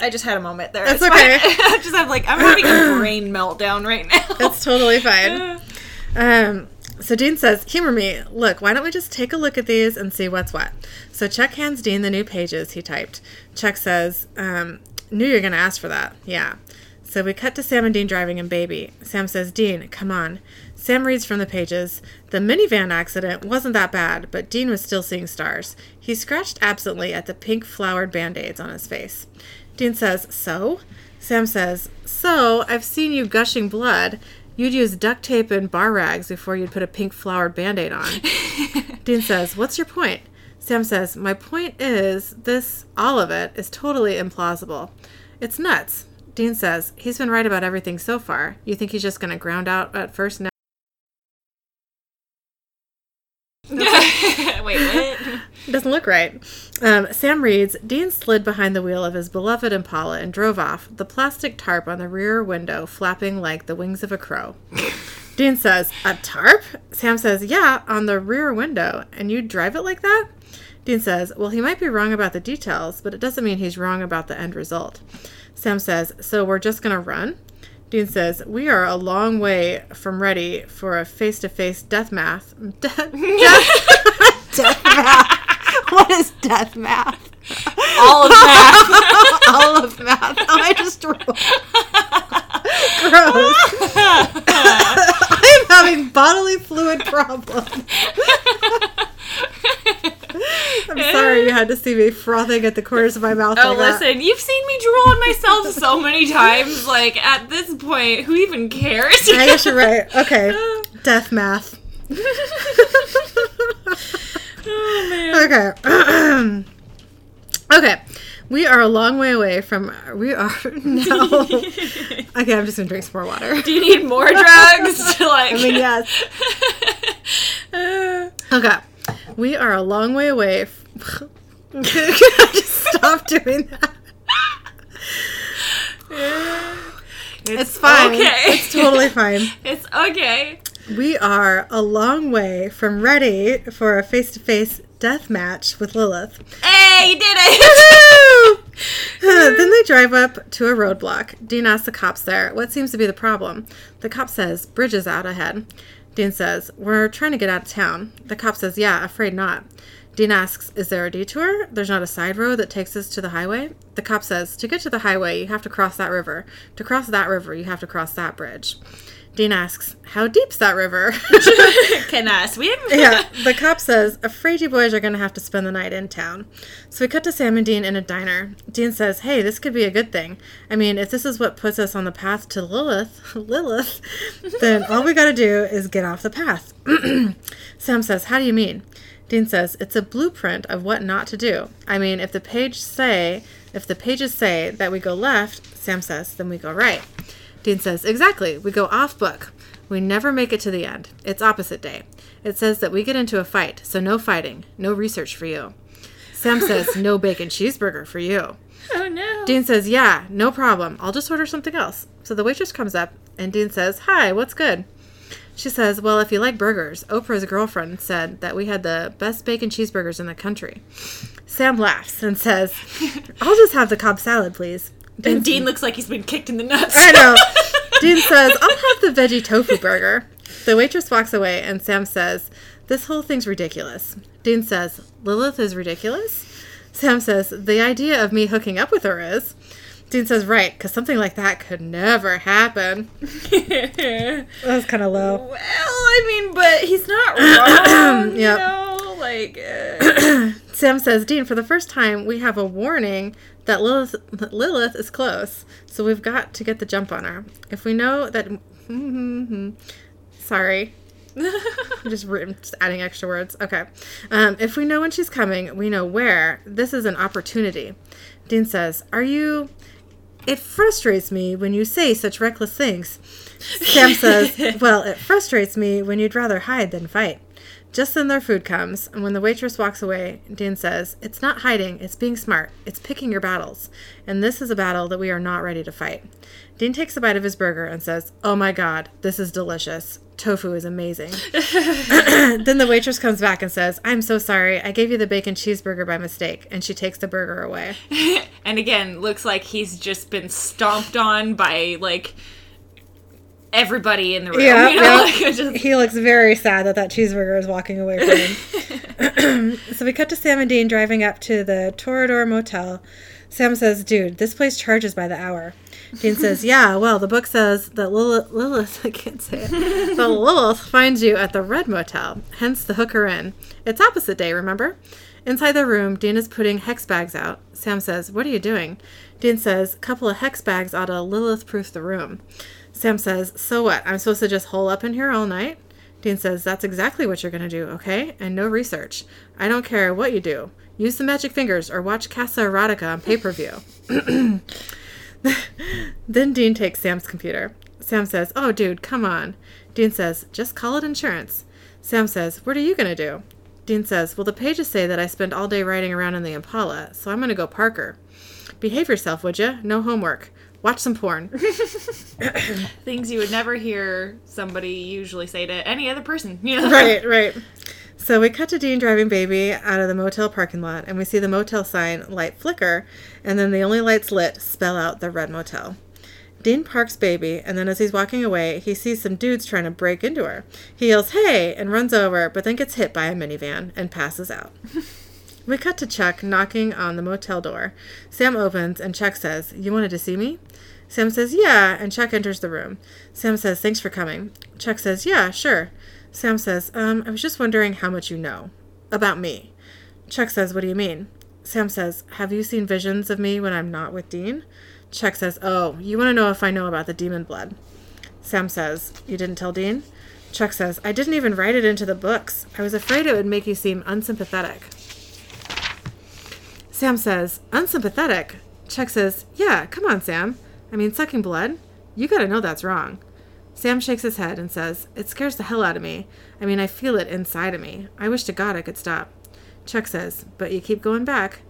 I just had a moment there. That's It's okay. (laughs) I just have like I'm having a brain meltdown right now. That's totally fine. (laughs) Um, so Dean says, Humor me. Look, why don't we just take a look at these and see what's what? So Chuck hands Dean the new pages he typed. Chuck says, um, Knew you're going to ask for that. Yeah. So we cut to Sam and Dean driving in Baby. Sam says, Dean, come on. Sam reads from the pages. The minivan accident wasn't that bad, but Dean was still seeing stars. He scratched absently at the pink flowered band aids on his face. Dean says, So? Sam says, So, I've seen you gushing blood. You'd use duct tape and bar rags before you'd put a pink flowered band aid on. (laughs) Dean says, What's your point? Sam says, My point is, this, all of it, is totally implausible. It's nuts. Dean says, He's been right about everything so far. You think he's just going to ground out at first now? (laughs) Wait, what? It (laughs) doesn't look right. Um, Sam reads Dean slid behind the wheel of his beloved Impala and drove off, the plastic tarp on the rear window flapping like the wings of a crow. (laughs) Dean says, A tarp? Sam says, Yeah, on the rear window. And you drive it like that? Dean says, Well, he might be wrong about the details, but it doesn't mean he's wrong about the end result. Sam says, So we're just going to run? Dean says, We are a long way from ready for a face to face death math. (laughs) Death, death, (laughs) death math. What is death math? All of that. not how I just (laughs) rolled. Gross. I'm having bodily fluid problems. I'm sorry you had to see me frothing at the corners of my mouth. Oh, like that. listen, you've seen me drool on myself so many times. Like, at this point, who even cares? I guess you're right. Okay. (laughs) Death math. (laughs) oh, man. Okay. (clears throat) okay. We are a long way away from. We are (laughs) now. (laughs) okay, I'm just gonna drink some more water. Do you need more drugs (laughs) to, like... I mean, yes. Okay. We are a long way away. F- Can I just stop doing that? It's fine. Okay. It's totally fine. It's okay. We are a long way from ready for a face to face death match with Lilith. Hey, you did it! (laughs) then they drive up to a roadblock. Dean asks the cops there what seems to be the problem. The cop says, Bridges out ahead. Dean says, We're trying to get out of town. The cop says, Yeah, afraid not. Dean asks, Is there a detour? There's not a side road that takes us to the highway? The cop says, To get to the highway, you have to cross that river. To cross that river, you have to cross that bridge. Dean asks, How deep's that river? (laughs) Can I swim? yeah, the cop says, Afraid you boys are going to have to spend the night in town. So we cut to Sam and Dean in a diner. Dean says, Hey, this could be a good thing. I mean, if this is what puts us on the path to Lilith, (laughs) Lilith, then all we got to do is get off the path. (clears throat) Sam says, How do you mean? Dean says, It's a blueprint of what not to do. I mean, if the page say, if the pages say that we go left, Sam says, then we go right. Dean says, Exactly. We go off book. We never make it to the end. It's opposite day. It says that we get into a fight, so no fighting, no research for you. Sam (laughs) says, No bacon cheeseburger for you. Oh, no. Dean says, Yeah, no problem. I'll just order something else. So the waitress comes up, and Dean says, Hi, what's good? She says, Well, if you like burgers, Oprah's girlfriend said that we had the best bacon cheeseburgers in the country. Sam laughs and says, (laughs) I'll just have the Cobb salad, please. And Dean looks like he's been kicked in the nuts. I know. (laughs) Dean says, I'll have the veggie tofu burger. The waitress walks away, and Sam says, This whole thing's ridiculous. Dean says, Lilith is ridiculous? Sam says, The idea of me hooking up with her is. Dean says, Right, because something like that could never happen. (laughs) That was kind of low. Well, I mean, but he's not wrong. you (clears throat) Yep. know, like uh, (clears throat) Sam says, Dean, for the first time, we have a warning that Lilith, Lilith is close, so we've got to get the jump on her. If we know that. (laughs) Sorry. I'm just, just adding extra words. Okay. Um, if we know when she's coming, we know where. This is an opportunity. Dean says, Are you. It frustrates me when you say such reckless things. Sam says, (laughs) Well, it frustrates me when you'd rather hide than fight. Just then their food comes, and when the waitress walks away, Dean says, It's not hiding, it's being smart, it's picking your battles. And this is a battle that we are not ready to fight. Dean takes a bite of his burger and says, Oh my god, this is delicious. Tofu is amazing. (laughs) then the waitress comes back and says, I'm so sorry, I gave you the bacon cheeseburger by mistake. And she takes the burger away. (laughs) and again, looks like he's just been stomped on by like everybody in the room. Yeah, you know, yeah. like, just- He looks very sad that that cheeseburger is walking away from him. (laughs) so we cut to Sam and Dean driving up to the Torador Motel. Sam says, Dude, this place charges by the hour. Dean says, (laughs) Yeah, well, the book says that Lilith, Lilith (laughs) I can't say it, that Lilith finds you at the Red Motel, hence the hooker in. It's opposite day, remember? Inside the room, Dean is putting hex bags out. Sam says, What are you doing? Dean says, Couple of hex bags ought to Lilith proof the room. Sam says, So what? I'm supposed to just hole up in here all night? Dean says, That's exactly what you're going to do, okay? And no research. I don't care what you do. Use the magic fingers or watch Casa Erotica on pay per view. (laughs) (laughs) then Dean takes Sam's computer. Sam says, Oh, dude, come on. Dean says, Just call it insurance. Sam says, What are you going to do? Dean says, Well, the pages say that I spend all day riding around in the Impala, so I'm going to go Parker. Behave yourself, would you? No homework. Watch some porn. (laughs) (laughs) things you would never hear somebody usually say to any other person. You know, right, right. So we cut to Dean driving baby out of the motel parking lot, and we see the motel sign light flicker, and then the only lights lit spell out the red motel. Dean parks baby, and then as he's walking away, he sees some dudes trying to break into her. He yells, Hey! and runs over, but then gets hit by a minivan and passes out. (laughs) We cut to Chuck knocking on the motel door. Sam opens and Chuck says, You wanted to see me? Sam says, Yeah, and Chuck enters the room. Sam says, Thanks for coming. Chuck says, Yeah, sure. Sam says, Um, I was just wondering how much you know. About me. Chuck says, What do you mean? Sam says, Have you seen visions of me when I'm not with Dean? Chuck says, Oh, you want to know if I know about the demon blood? Sam says, You didn't tell Dean? Chuck says, I didn't even write it into the books. I was afraid it would make you seem unsympathetic. Sam says, Unsympathetic? Chuck says, Yeah, come on, Sam. I mean, sucking blood? You gotta know that's wrong. Sam shakes his head and says, It scares the hell out of me. I mean, I feel it inside of me. I wish to God I could stop. Chuck says, But you keep going back.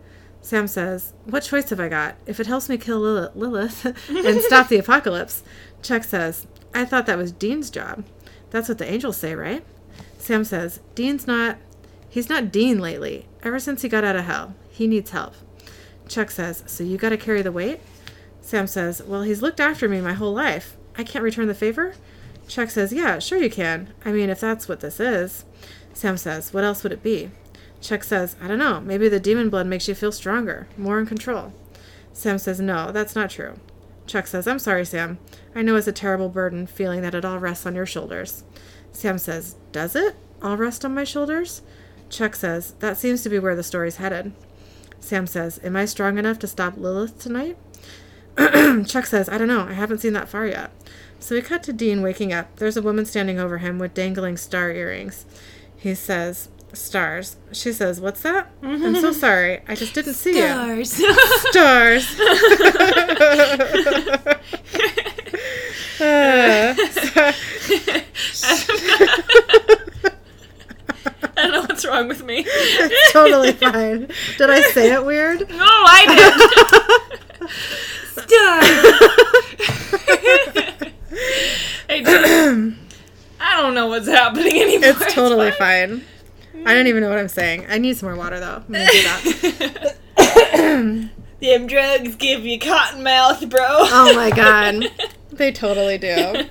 Sam says, What choice have I got? If it helps me kill Lilith, Lilith (laughs) and stop the apocalypse. Chuck says, I thought that was Dean's job. That's what the angels say, right? Sam says, Dean's not. He's not Dean lately. Ever since he got out of hell, he needs help. Chuck says, So you gotta carry the weight? Sam says, Well, he's looked after me my whole life. I can't return the favor? Chuck says, Yeah, sure you can. I mean, if that's what this is. Sam says, What else would it be? Chuck says, I don't know. Maybe the demon blood makes you feel stronger, more in control. Sam says, No, that's not true. Chuck says, I'm sorry, Sam. I know it's a terrible burden, feeling that it all rests on your shoulders. Sam says, Does it? All rest on my shoulders? Chuck says, That seems to be where the story's headed. Sam says, Am I strong enough to stop Lilith tonight? (clears throat) Chuck says, I don't know. I haven't seen that far yet. So we cut to Dean waking up. There's a woman standing over him with dangling star earrings. He says, Stars. She says, What's that? I'm so (laughs) sorry. I just didn't see you. Stars. Stars. (laughs) (laughs) Uh, know what's wrong with me. it's totally fine. Did I say it weird? No, I did. Stars. I, just- I don't know what's happening anymore. It's totally fine. I don't even know what I'm saying. I need some more water though. I'm gonna do that. (coughs) Them drugs give you cotton mouth, bro. Oh my god. They totally do. (laughs)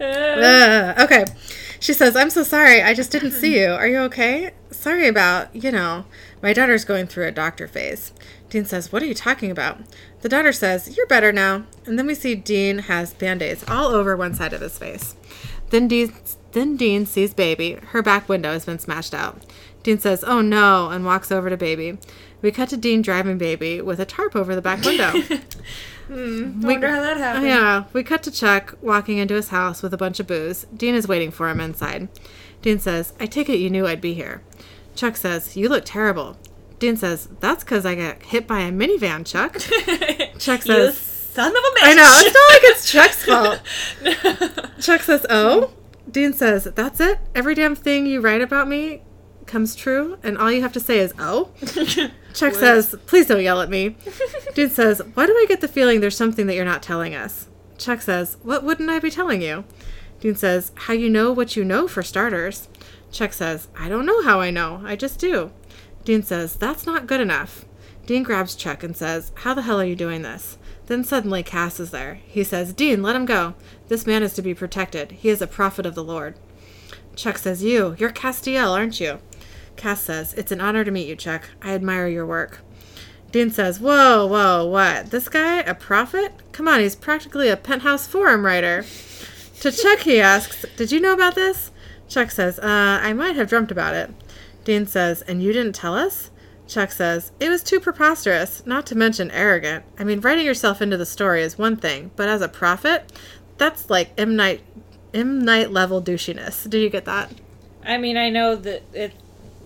Uh, okay. She says, I'm so sorry. I just didn't see (laughs) you. Are you okay? Sorry about, you know, my daughter's going through a doctor phase. Dean says, What are you talking about? The daughter says, You're better now. And then we see Dean has band aids all over one side of his face. Then Dean, then Dean sees Baby. Her back window has been smashed out. Dean says, Oh no, and walks over to Baby. We cut to Dean driving Baby with a tarp over the back window. (laughs) hmm, wonder how that happened. Yeah, we cut to Chuck walking into his house with a bunch of booze. Dean is waiting for him inside. Dean says, I take it you knew I'd be here. Chuck says, You look terrible. Dean says, That's because I got hit by a minivan, Chuck. (laughs) Chuck you says, son of a bitch. I know, it's not like it's Chuck's (laughs) fault. Chuck says, Oh? Dean says, That's it? Every damn thing you write about me comes true, and all you have to say is, Oh? Chuck says, Please don't yell at me. (laughs) Dude says, Why do I get the feeling there's something that you're not telling us? Chuck says, What wouldn't I be telling you? Dean says, How you know what you know, for starters. Chuck says, I don't know how I know. I just do. Dean says, That's not good enough. Dean grabs Chuck and says, How the hell are you doing this? Then suddenly Cass is there. He says, Dean, let him go. This man is to be protected. He is a prophet of the Lord. Chuck says, You, you're Castiel, aren't you? Cass says, It's an honor to meet you, Chuck. I admire your work. Dean says, Whoa, whoa, what? This guy, a prophet? Come on, he's practically a penthouse forum writer. To Chuck, he asks, Did you know about this? Chuck says, Uh, I might have dreamt about it. Dean says, And you didn't tell us? Chuck says, It was too preposterous, not to mention arrogant. I mean, writing yourself into the story is one thing, but as a prophet, that's like M. Night, M. Night level douchiness. Do you get that? I mean, I know that it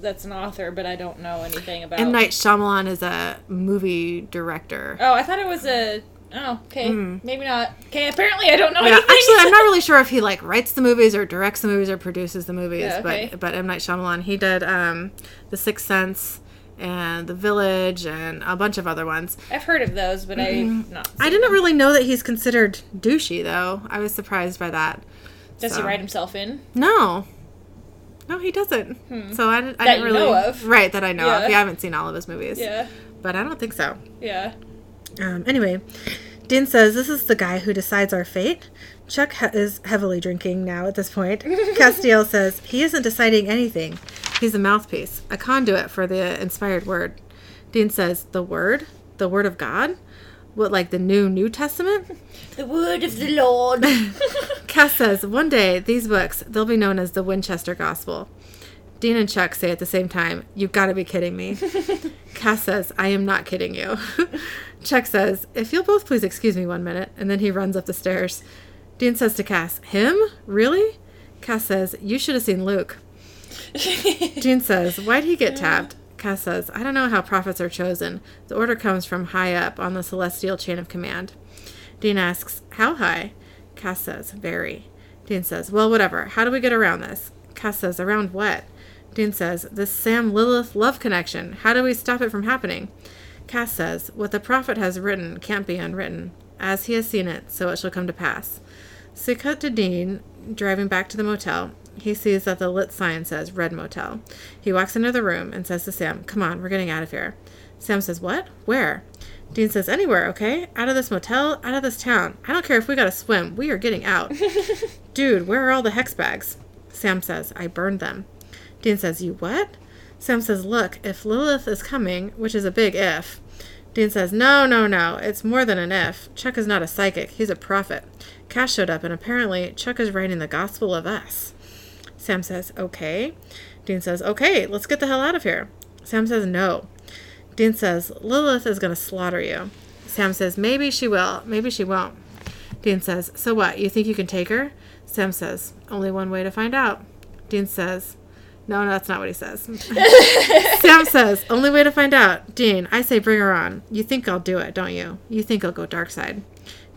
that's an author, but I don't know anything about. M. Night Shyamalan is a movie director. Oh, I thought it was a. Oh, okay. Maybe not. Okay, apparently I don't know. Yeah, anything. actually, I'm not really (laughs) sure if he like writes the movies or directs the movies or produces the movies. Yeah, okay. But but M Night Shyamalan, he did um, The Sixth Sense and The Village and a bunch of other ones. I've heard of those, but I've not. I didn't them. really know that he's considered douchey though. I was surprised by that. Does so. he write himself in? No. No, he doesn't. So I, didn't- I That didn't really know of. right that I know of. Yeah. Yeah, I haven't seen all of his movies, Yeah. but I don't think so. Yeah. Um, anyway, Dean says this is the guy who decides our fate. Chuck ha- is heavily drinking now at this point. (laughs) Castiel says he isn't deciding anything. He's a mouthpiece, a conduit for the inspired word. Dean says, The word? The word of God? What, like the new New Testament? The word of the Lord. (laughs) (laughs) Cass says, One day, these books, they'll be known as the Winchester Gospel. Dean and Chuck say at the same time, You've got to be kidding me. (laughs) Cass says, I am not kidding you. Chuck says, If you'll both please excuse me one minute, and then he runs up the stairs. Dean says to Cass, Him? Really? Cass says, You should have seen Luke. Dean says, Why'd he get tapped? Cass says, I don't know how prophets are chosen. The order comes from high up on the celestial chain of command. Dean asks, How high? Cass says, Very. Dean says, Well, whatever. How do we get around this? Cass says, Around what? Dean says, This Sam Lilith love connection. How do we stop it from happening? Cass says, What the prophet has written can't be unwritten. As he has seen it, so it shall come to pass. So cut to Dean driving back to the motel. He sees that the lit sign says Red Motel. He walks into the room and says to Sam, Come on, we're getting out of here. Sam says, What? Where? Dean says, Anywhere, okay? Out of this motel, out of this town. I don't care if we gotta swim. We are getting out. (laughs) Dude, where are all the hex bags? Sam says, I burned them. Dean says, You what? Sam says, Look, if Lilith is coming, which is a big if. Dean says, No, no, no. It's more than an if. Chuck is not a psychic. He's a prophet. Cass showed up, and apparently Chuck is writing the gospel of us. Sam says, Okay. Dean says, Okay, let's get the hell out of here. Sam says, No. Dean says, Lilith is going to slaughter you. Sam says, Maybe she will. Maybe she won't. Dean says, So what? You think you can take her? Sam says, Only one way to find out. Dean says, No, no, that's not what he says. (laughs) Sam says, Only way to find out. Dean, I say bring her on. You think I'll do it, don't you? You think I'll go dark side.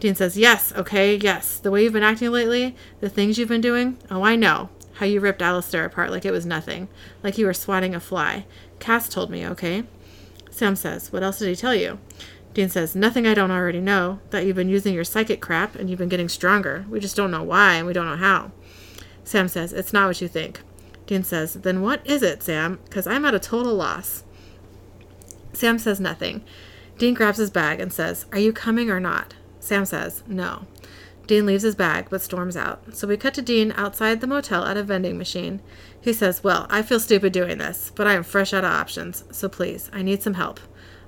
Dean says, Yes, okay, yes. The way you've been acting lately, the things you've been doing, oh, I know. How you ripped Alistair apart like it was nothing, like you were swatting a fly. Cass told me, okay? Sam says, What else did he tell you? Dean says, Nothing I don't already know. That you've been using your psychic crap and you've been getting stronger. We just don't know why and we don't know how. Sam says, It's not what you think. Dean says, Then what is it, Sam? Because I'm at a total loss. Sam says nothing. Dean grabs his bag and says, Are you coming or not? Sam says, No. Dean leaves his bag but storms out. So we cut to Dean outside the motel at a vending machine. He says, Well, I feel stupid doing this, but I am fresh out of options, so please, I need some help.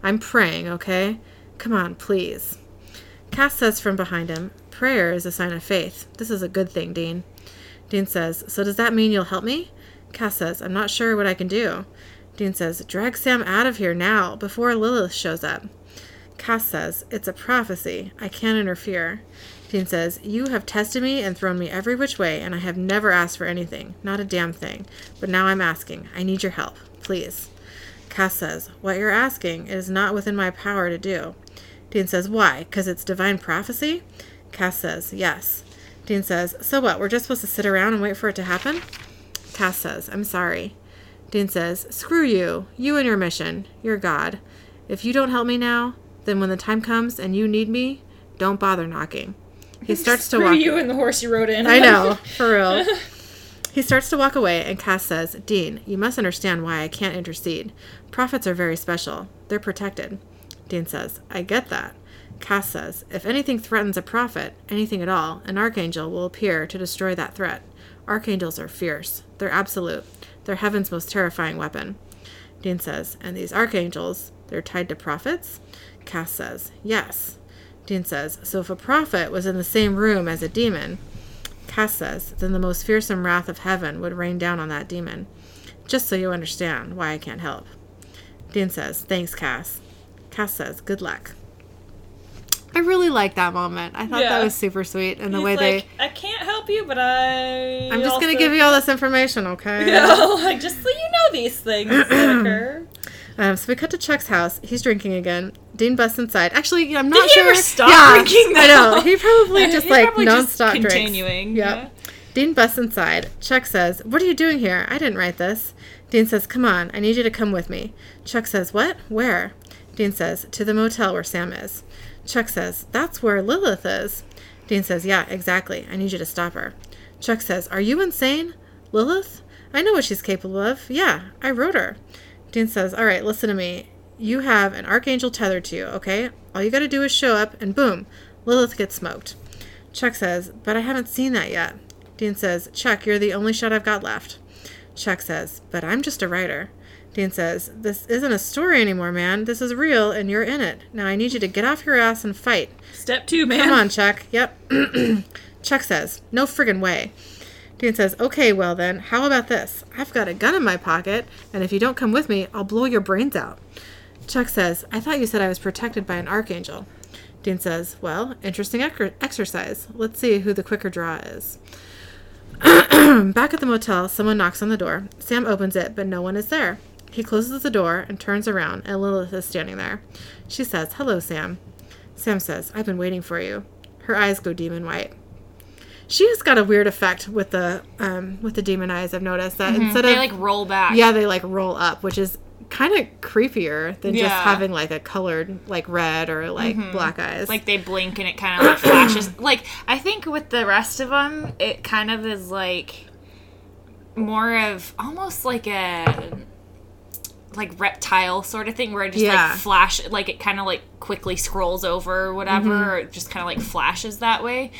I'm praying, okay? Come on, please. Cass says from behind him, Prayer is a sign of faith. This is a good thing, Dean. Dean says, So does that mean you'll help me? Cass says, I'm not sure what I can do. Dean says, Drag Sam out of here now, before Lilith shows up. Cass says, It's a prophecy. I can't interfere. Dean says, You have tested me and thrown me every which way, and I have never asked for anything. Not a damn thing. But now I'm asking. I need your help. Please. Cass says, What you're asking is not within my power to do. Dean says, Why? Because it's divine prophecy? Cass says, Yes. Dean says, So what? We're just supposed to sit around and wait for it to happen? Cass says, I'm sorry. Dean says, Screw you. You and your mission. You're God. If you don't help me now, then when the time comes and you need me, don't bother knocking. He (laughs) starts to walk. you and the horse you rode in. I know, (laughs) for real. (laughs) He starts to walk away, and Cass says, Dean, you must understand why I can't intercede. Prophets are very special. They're protected. Dean says, I get that. Cass says, If anything threatens a prophet, anything at all, an archangel will appear to destroy that threat. Archangels are fierce. They're absolute. They're heaven's most terrifying weapon. Dean says, And these archangels, they're tied to prophets? Cass says, Yes. Dean says, So if a prophet was in the same room as a demon, Cass says, then the most fearsome wrath of heaven would rain down on that demon. Just so you understand why I can't help. Dean says, Thanks, Cass. Cass says, Good luck. I really like that moment. I thought Yeah. that was super sweet. And the He's way like, I can't help you, but I. I'm just going to give you all this information, okay? (laughs) Know, like just so you know these things (clears throat) that occur. Um, so we cut to Chuck's house. He's drinking again. Dean busts inside. Actually, I'm not Did he sure. ever stop yeah, drinking, I know. He probably just like probably just nonstop drinks. continuing, Yep. yeah. Dean busts inside. Chuck says, "What are you doing here? I didn't write this." Dean says, "Come on, I need you to come with me." Chuck says, "What? Where?" Dean says, "To the motel where Sam is." Chuck says, "That's where Lilith is." Dean says, "Yeah, exactly. I need you to stop her." Chuck says, "Are you insane? Lilith? I know what she's capable of. Yeah, I wrote her." Dean says, All right, listen to me. You have an archangel tethered to you, okay? All you gotta do is show up, and boom, Lilith gets smoked. Chuck says, But I haven't seen that yet. Dean says, Chuck, you're the only shot I've got left. Chuck says, But I'm just a writer. Dean says, This isn't a story anymore, man. This is real, and you're in it. Now I need you to get off your ass and fight. Step two, man. Come on, Chuck. Yep. (clears throat) Chuck says, No friggin' way. Dean says, Okay, well then, how about this? I've got a gun in my pocket, and if you don't come with me, I'll blow your brains out. Chuck says, I thought you said I was protected by an archangel. Dean says, Well, interesting ec- exercise. Let's see who the quicker draw is. (clears throat) Back at the motel, someone knocks on the door. Sam opens it, but no one is there. He closes the door and turns around, and Lilith is standing there. She says, Hello, Sam. Sam says, I've been waiting for you. Her eyes go demon white. She has got a weird effect with the um, with the demon eyes. I've noticed that instead They of like roll back. yeah, they like roll up, which is kind of creepier than just having like a colored like red or like black eyes. Like they blink and it kind of like flashes. (clears throat) Like I think with the rest of them, it kind of is like more of almost like a like reptile sort of thing where it just Yeah. like flash like it kind of like quickly scrolls over or whatever Mm-hmm. or it just kind of like flashes that way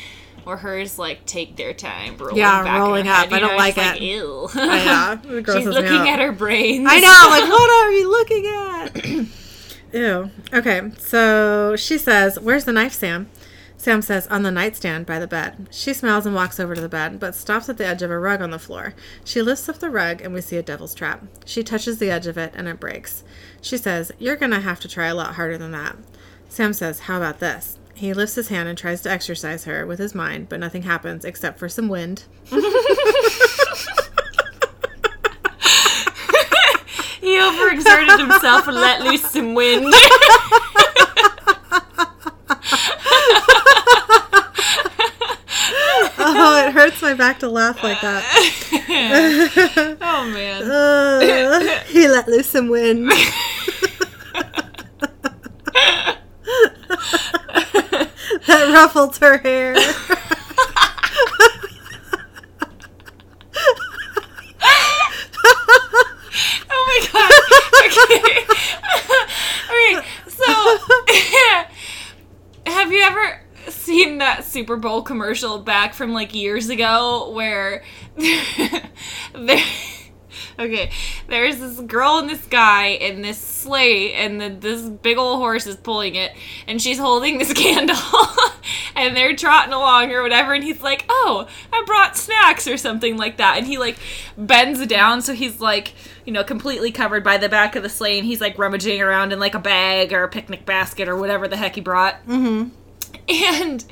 or hers like take their time rolling Yeah, back rolling up. head, I don't know, like it's it. ew. I know. It (laughs) she's looking out. at her brains I know, like what (laughs) are you looking at? Ew. Okay, so she says, "Where's the knife, Sam?" Sam says, "On the nightstand by the bed." She smiles and walks over to the bed, but stops at the edge of a rug on the floor. She lifts up the rug, and we see a devil's trap. She touches the edge of it, and it breaks. She says, "You're gonna have to try a lot harder than that." Sam says, "How about this?" He lifts his hand and tries to exorcise her with his mind, but nothing happens except for some wind. he overexerted himself and let loose some wind oh, it hurts my back to laugh like that. (laughs) oh man Uh, he let loose some wind. (laughs) that ruffled her hair. Oh my god. Okay. (laughs) okay. So (laughs) have you ever seen that Super Bowl commercial back from like years ago where (laughs) there Okay, there's this girl and this guy in this sleigh, and the, this big old horse is pulling it, and she's holding this (laughs) candle, and they're trotting along or whatever, and he's like, "Oh, I brought snacks" or something like that, and he like bends down, so he's like, you know, completely covered by the back of the sleigh, and he's like rummaging around in like a bag or a picnic basket or whatever the heck he brought. Mm-hmm. And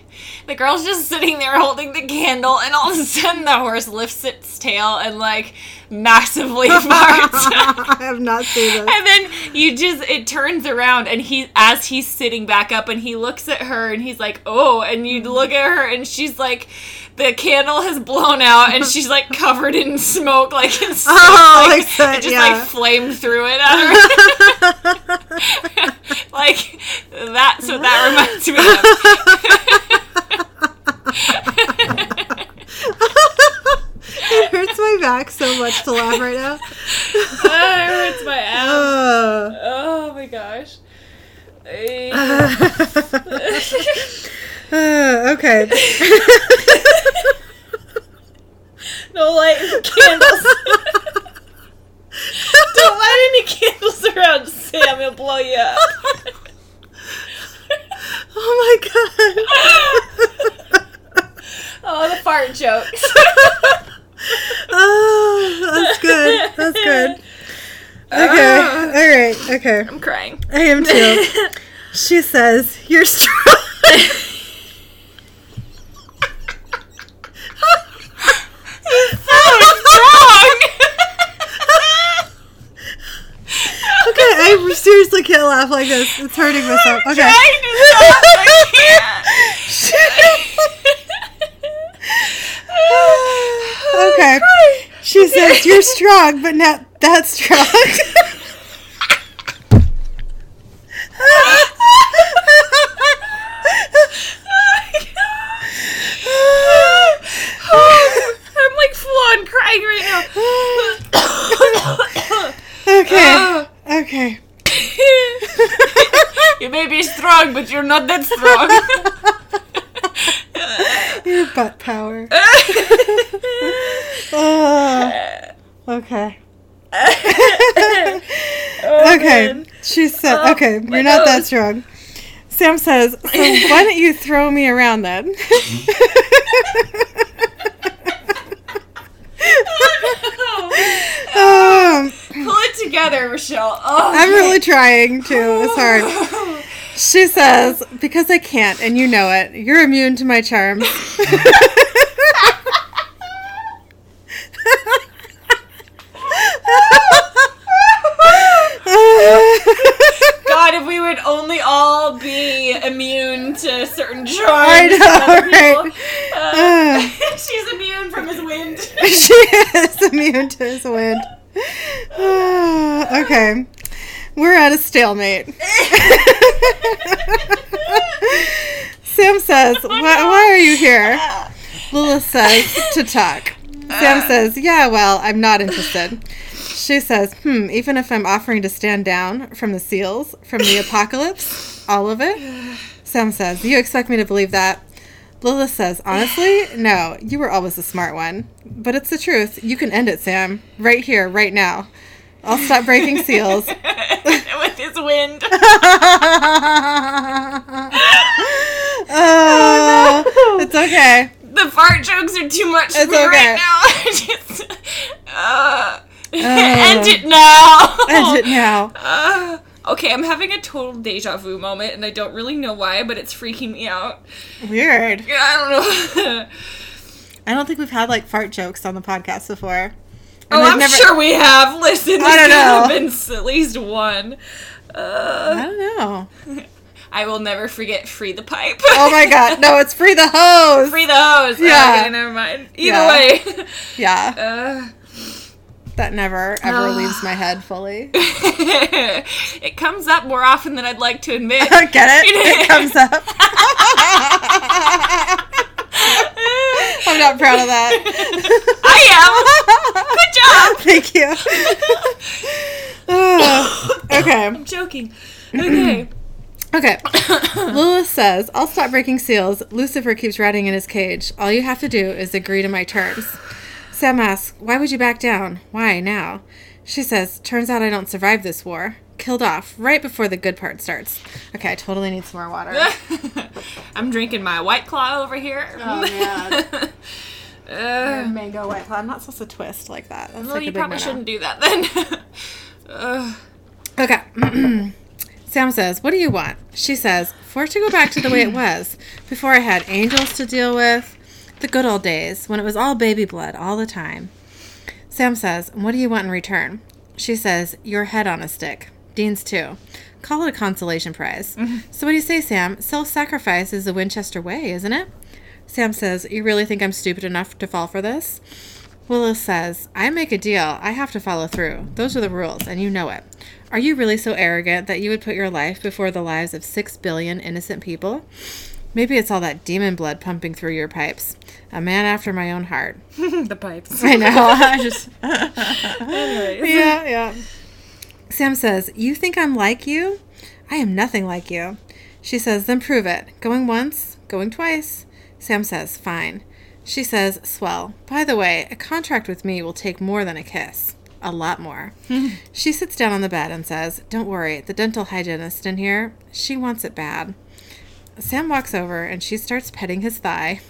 the girl's just sitting there holding the candle, and all of a sudden the horse lifts its tail and like massively (laughs) farts. (laughs) I have not seen this. and then you just it turns around and he as he's sitting back up and he looks at her and he's like oh and you look at her and she's like the candle has blown out and she's like covered in smoke like it's (laughs) Oh, like, like that, it just yeah. like flamed through it at her like that's what that reminds me (laughs) it hurts my back so much to laugh right now. of it hurts my (laughs) ass Uh, oh my gosh uh, (laughs) okay. No light candles. Don't light any candles around Sam. He'll blow you up. (laughs) Oh my god. (laughs) Oh, the fart jokes. (laughs) Oh, that's good. That's good. Okay. Uh, All right. Okay. I'm crying I am too. She says, You're strong. Okay, I seriously can't laugh like this. It's hurting myself. Okay. trying to stop. I can't. (laughs) okay. (laughs) Oh, she says, You're strong, but not that strong. (laughs) I'm like full on crying right okay. Okay. now. you may be strong, but you're not that strong. (laughs) Your butt power. (laughs) Oh. Okay. Oh, Okay. man. She said, Oh, okay, you're not that strong. Sam says, so why don't you throw me around then? (laughs) um, Pull it together, Michelle. Oh, I'm really trying to. It's hard. She says, because I can't, and you know it, you're immune to my charms. God, if we would only all be immune to certain charms. I (laughs) know, other people. right? Uh, (laughs) she's immune from his wind. (laughs) she is immune to his wind. (sighs) okay. We're at a stalemate. (laughs) Sam says, (laughs) why, why are you here? Lilith says, to talk. Sam says, yeah, well, I'm not interested. She says, hmm, even if I'm offering to stand down from the seals, from the (laughs) apocalypse, all of it? Sam says, you expect me to believe that? Lilith says, honestly, no, you were always the smart one. But it's the truth. You can end it, Sam. Right here, right now. I'll stop breaking seals. (laughs) With his wind. (laughs) oh, it's okay. The fart jokes are too much for me okay. right now. (laughs) Just, uh, end it now. End it now. Uh, okay, I'm having a total deja vu moment, and I don't really know why, but it's freaking me out. Weird. Yeah, I don't know. I don't think we've had like fart jokes on the podcast before. Oh, I'm never- sure we have. (laughs) Listen, I don't know. been at least one. I Uh, don't know. (laughs) I will never forget "Free the Pipe." Oh my (laughs) god. No, it's free the hose. Free the hose. Yeah. Okay, never mind. Either Yeah. way. Yeah. Uh, That never ever Ah. (sighs) leaves my head fully. it comes up more often than I'd like to admit. Get it? It comes up. I'm not proud of that. I am. Good job. (laughs) Thank you. Oh, (coughs) okay. I'm joking. Okay. (coughs) Okay. (coughs) Lilith says, I'll stop breaking seals. Lucifer keeps ratting in his cage. All you have to do is agree to my terms. Sam asks, Why would you back down? Why now? She says, Turns out I don't survive this war. Killed off right before the good part starts. Okay, I totally need some more water. (laughs) I'm drinking my white claw over here. Oh, man. (laughs) Uh, Mango white claw. I'm not supposed to twist like that. That's well, like you probably no-no. shouldn't do that then. (laughs) uh, Okay. (clears throat) Sam says, What do you want? She says, For it to go back to the way it was, before I had angels to deal with, the good old days, when it was all baby blood all the time. Sam says, What do you want in return? She says, Your head on a stick. Dean's too. Call it a consolation prize. Mm-hmm. So, what do you say, Sam? Self sacrifice is the Winchester way, isn't it? Sam says, You really think I'm stupid enough to fall for this? Lilith says, I make a deal. I have to follow through. Those are the rules, and you know it. Are you really so arrogant that you would put your life before the lives of six billion innocent people? Maybe it's all that demon blood pumping through your pipes. A man after my own heart. (laughs) the pipes. I know. (laughs) I just. (laughs) Yeah, yeah. Sam says, You think I'm like you? I am nothing like you. She says, Then prove it. Going once, going twice. Sam says, Fine. She says, Swell. By the way, a contract with me will take more than a kiss. A lot more. (laughs) she sits down on the bed and says, Don't worry, the dental hygienist in here, she wants it bad. Sam walks over and she starts petting his thigh.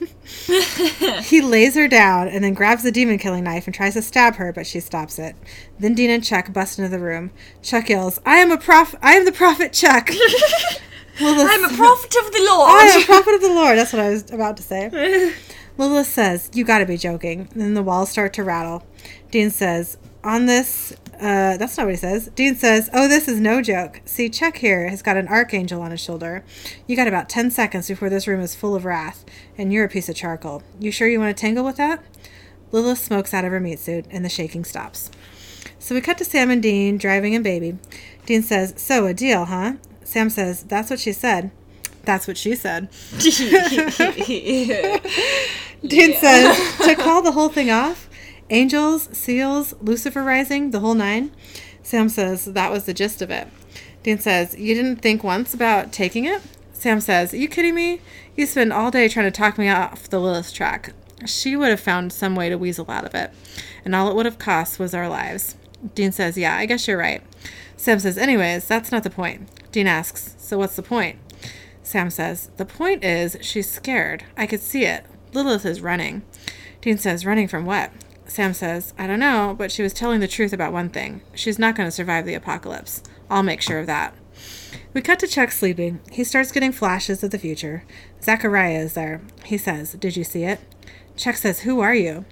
(laughs) he lays her down and then grabs the demon killing knife and tries to stab her, but she stops it. Then Dean and Chuck bust into the room. Chuck yells, I am a prof I am the prophet Chuck. (laughs) Lilith, I'm a prophet of the Lord. I am a prophet of the Lord. That's what I was about to say. (laughs) Lilith says, You gotta be joking. And then the walls start to rattle. Dean says, On this, uh, that's not what he says. Dean says, Oh, this is no joke. See, Chuck here has got an archangel on his shoulder. You got about 10 seconds before this room is full of wrath, and you're a piece of charcoal. You sure you want to tangle with that? Lilith smokes out of her meat suit, and the shaking stops. So we cut to Sam and Dean driving in Baby. Dean says, So, a deal, huh? Sam says, That's what she said. That's what she said. (laughs) (laughs) Dean says, to call the whole thing off, angels, seals, Lucifer rising, the whole nine. Sam says, that was the gist of it. Dean says, you didn't think once about taking it? Sam says, you kidding me? You spend all day trying to talk me off the Lilith track. She would have found some way to weasel out of it, and all it would have cost was our lives. Dean says, Yeah, I guess you're right. Sam says, Anyways, that's not the point. Dean asks, So what's the point? Sam says, The point is, she's scared. I could see it. Lilith is running. Dean says, Running from what? Sam says, I don't know, but she was telling the truth about one thing. She's not going to survive the apocalypse. I'll make sure of that. We cut to Chuck sleeping. He starts getting flashes of the future. Zachariah is there. He says, Did you see it? Chuck says, Who are you?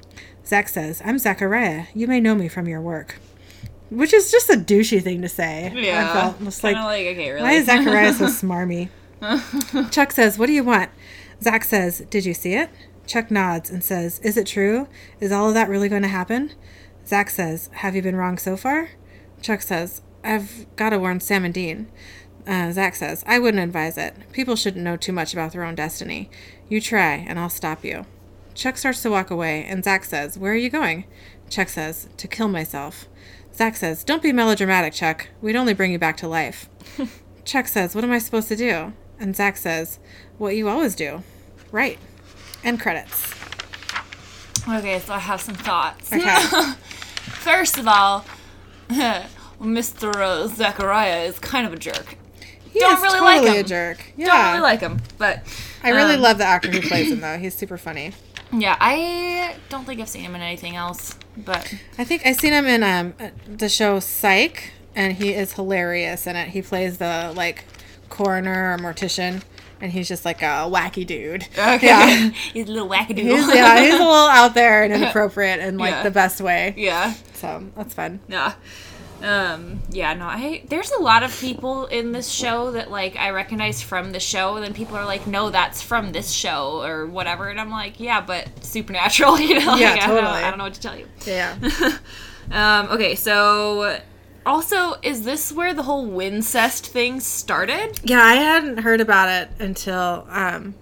Zach says, I'm Zachariah. You may know me from your work. Which is just a douchey thing to say. Yeah. I felt just like, like, okay, really. why is Zachariah so (laughs) smarmy? (laughs) Chuck says, What do you want? Zach says, Did you see it? Chuck nods and says, Is it true? Is all of that really going to happen? Zach says, Have you been wrong so far? Chuck says, I've got to warn Sam and Dean. Uh, Zach says, I wouldn't advise it. People shouldn't know too much about their own destiny. You try, and I'll stop you. Chuck starts to walk away, and Zach says, Where are you going? Chuck says, To kill myself. Zach says, Don't be melodramatic, Chuck. We'd only bring you back to life. (laughs) Chuck says, What am I supposed to do? And Zach says, What you always do. Right. End credits. Okay, so I have some thoughts. Okay. (laughs) First of all, (laughs) Mr. Zachariah is kind of a jerk. He Don't is really like totally him. a jerk. Yeah. Don't really like him, but I really um, love the actor who plays him, though. He's super funny. Yeah, I don't think I've seen him in anything else. But I think I've seen him in um the show Psych, and he is hilarious in it. He plays the like coroner or mortician, and he's just like a wacky dude. okay, Yeah. (laughs) he's a little wackadoo. He's, yeah, he's a little out there and (laughs) inappropriate in like Yeah. the best way. yeah, So that's fun. yeah. Um, yeah, no, I there's a lot of people in this show that like I recognize from the show, and then people are like, no, that's from this show or whatever, and I'm like, yeah, but supernatural, (laughs) you know? Like, Yeah, I don't know, totally. I don't know what to tell you. Yeah. Um, okay, so also, is this where the whole Wincest thing started? Yeah, I hadn't heard about it until um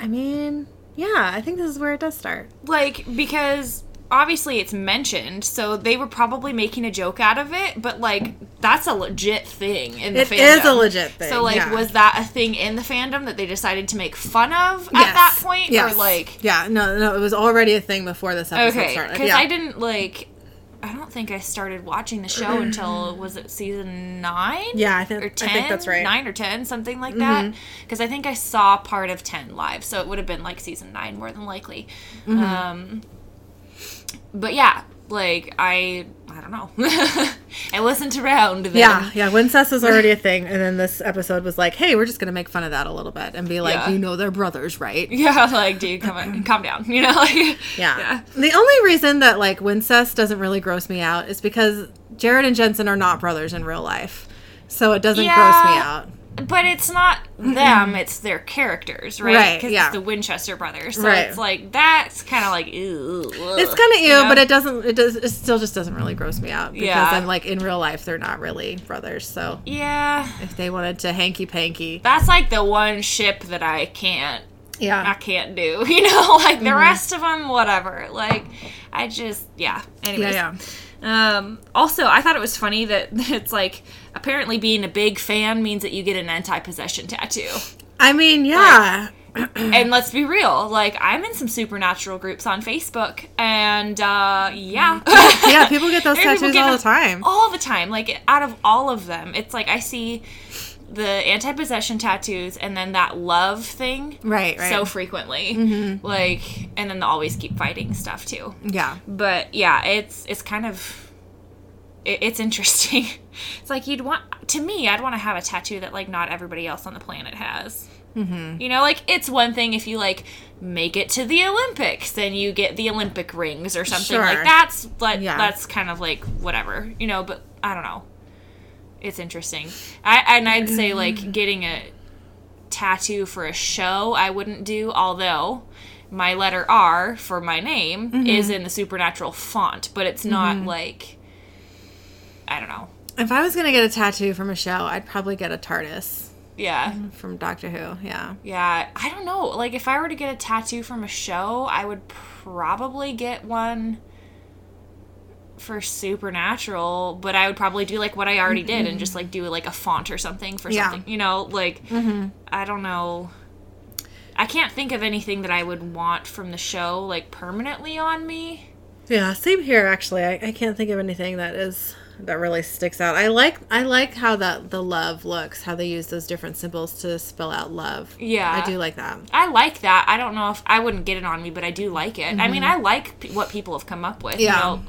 I mean, yeah, I think this is where it does start. Like, because obviously it's mentioned, so they were probably making a joke out of it, but like, that's a legit thing in the It fandom. is a legit thing. So, like, yeah. was that a thing in the fandom that they decided to make fun of at Yes. that point? Yes. Or, like, Yeah, no, no, it was already a thing before this episode okay, started. because Yeah. I didn't, like, I don't think I started watching the show until, (clears throat) was it season nine? yeah, I think or I 10 think that's right. Mm-hmm. nine or 10 something like that because i think i saw part of 10 live so it would have been like season 9 more than likely Mm-hmm. um but yeah like i i don't know (laughs) i wasn't around then Yeah, yeah. Wincest was already a (laughs) thing, and then this episode was like, "Hey, we're just gonna make fun of that a little bit and be like, Yeah. you know, they're brothers, right?" yeah (laughs) like dude come on calm down you know like Yeah. yeah The only reason that like Wincest doesn't really gross me out is because Jared and Jensen are not brothers in real life, so it doesn't gross me out. But it's not them it's their characters right Right, because yeah. it's the winchester brothers so Right. it's like that's kind of like ew, It's kind of ew, you know? but it doesn't. It does. It still just doesn't really gross me out because Yeah. I'm like in real life they're not really brothers. So yeah if they wanted to hanky panky, that's like the one ship that I can't Yeah, I can't do. (laughs) You know, like the rest of them, whatever. Like I just yeah. Anyways. yeah, yeah. Um, also, I thought it was funny that (laughs) it's like apparently being a big fan means that you get an anti-possession tattoo. I mean, yeah, and let's be real, like I'm in some supernatural groups on Facebook, and uh, yeah, (laughs) yeah. People get those (laughs) There are people tattoos all the time. all the time. Like out of all of them, it's like I see the anti-possession tattoos and then that love thing Right, right. so frequently like and then the always keep fighting stuff too yeah, but yeah it's it's kind of it, it's interesting (laughs) it's like you'd want to me i'd want to have a tattoo that like not everybody else on the planet has mm-hmm. you know like it's one thing if you like make it to the olympics then you get the olympic rings or something Sure. like that's like Yeah. that's kind of like whatever you know but i don't know it's interesting i and i'd say (clears throat) like getting a tattoo for a show i wouldn't do although my letter r for my name is in the supernatural font but it's not like i don't know if I was gonna get a tattoo from a show, I'd probably get a TARDIS yeah mm-hmm. from Doctor Who. Yeah, yeah i don't know like if i were to get a tattoo from a show i would probably get one for supernatural but i would probably do like what i already did and just like do like a font or something for Yeah. something you know like mm-hmm. i don't know I can't think of anything that I would want from the show like permanently on me. Yeah, same here. Actually, I, I can't think of anything that is that really sticks out. I like I like how that the love looks, how they use those different symbols to spell out love. Yeah. I do like that. I like that. I don't know if I wouldn't get it on me, but I do like it. I mean, I like p- what people have come up with. Mm-hmm. Yeah. You know?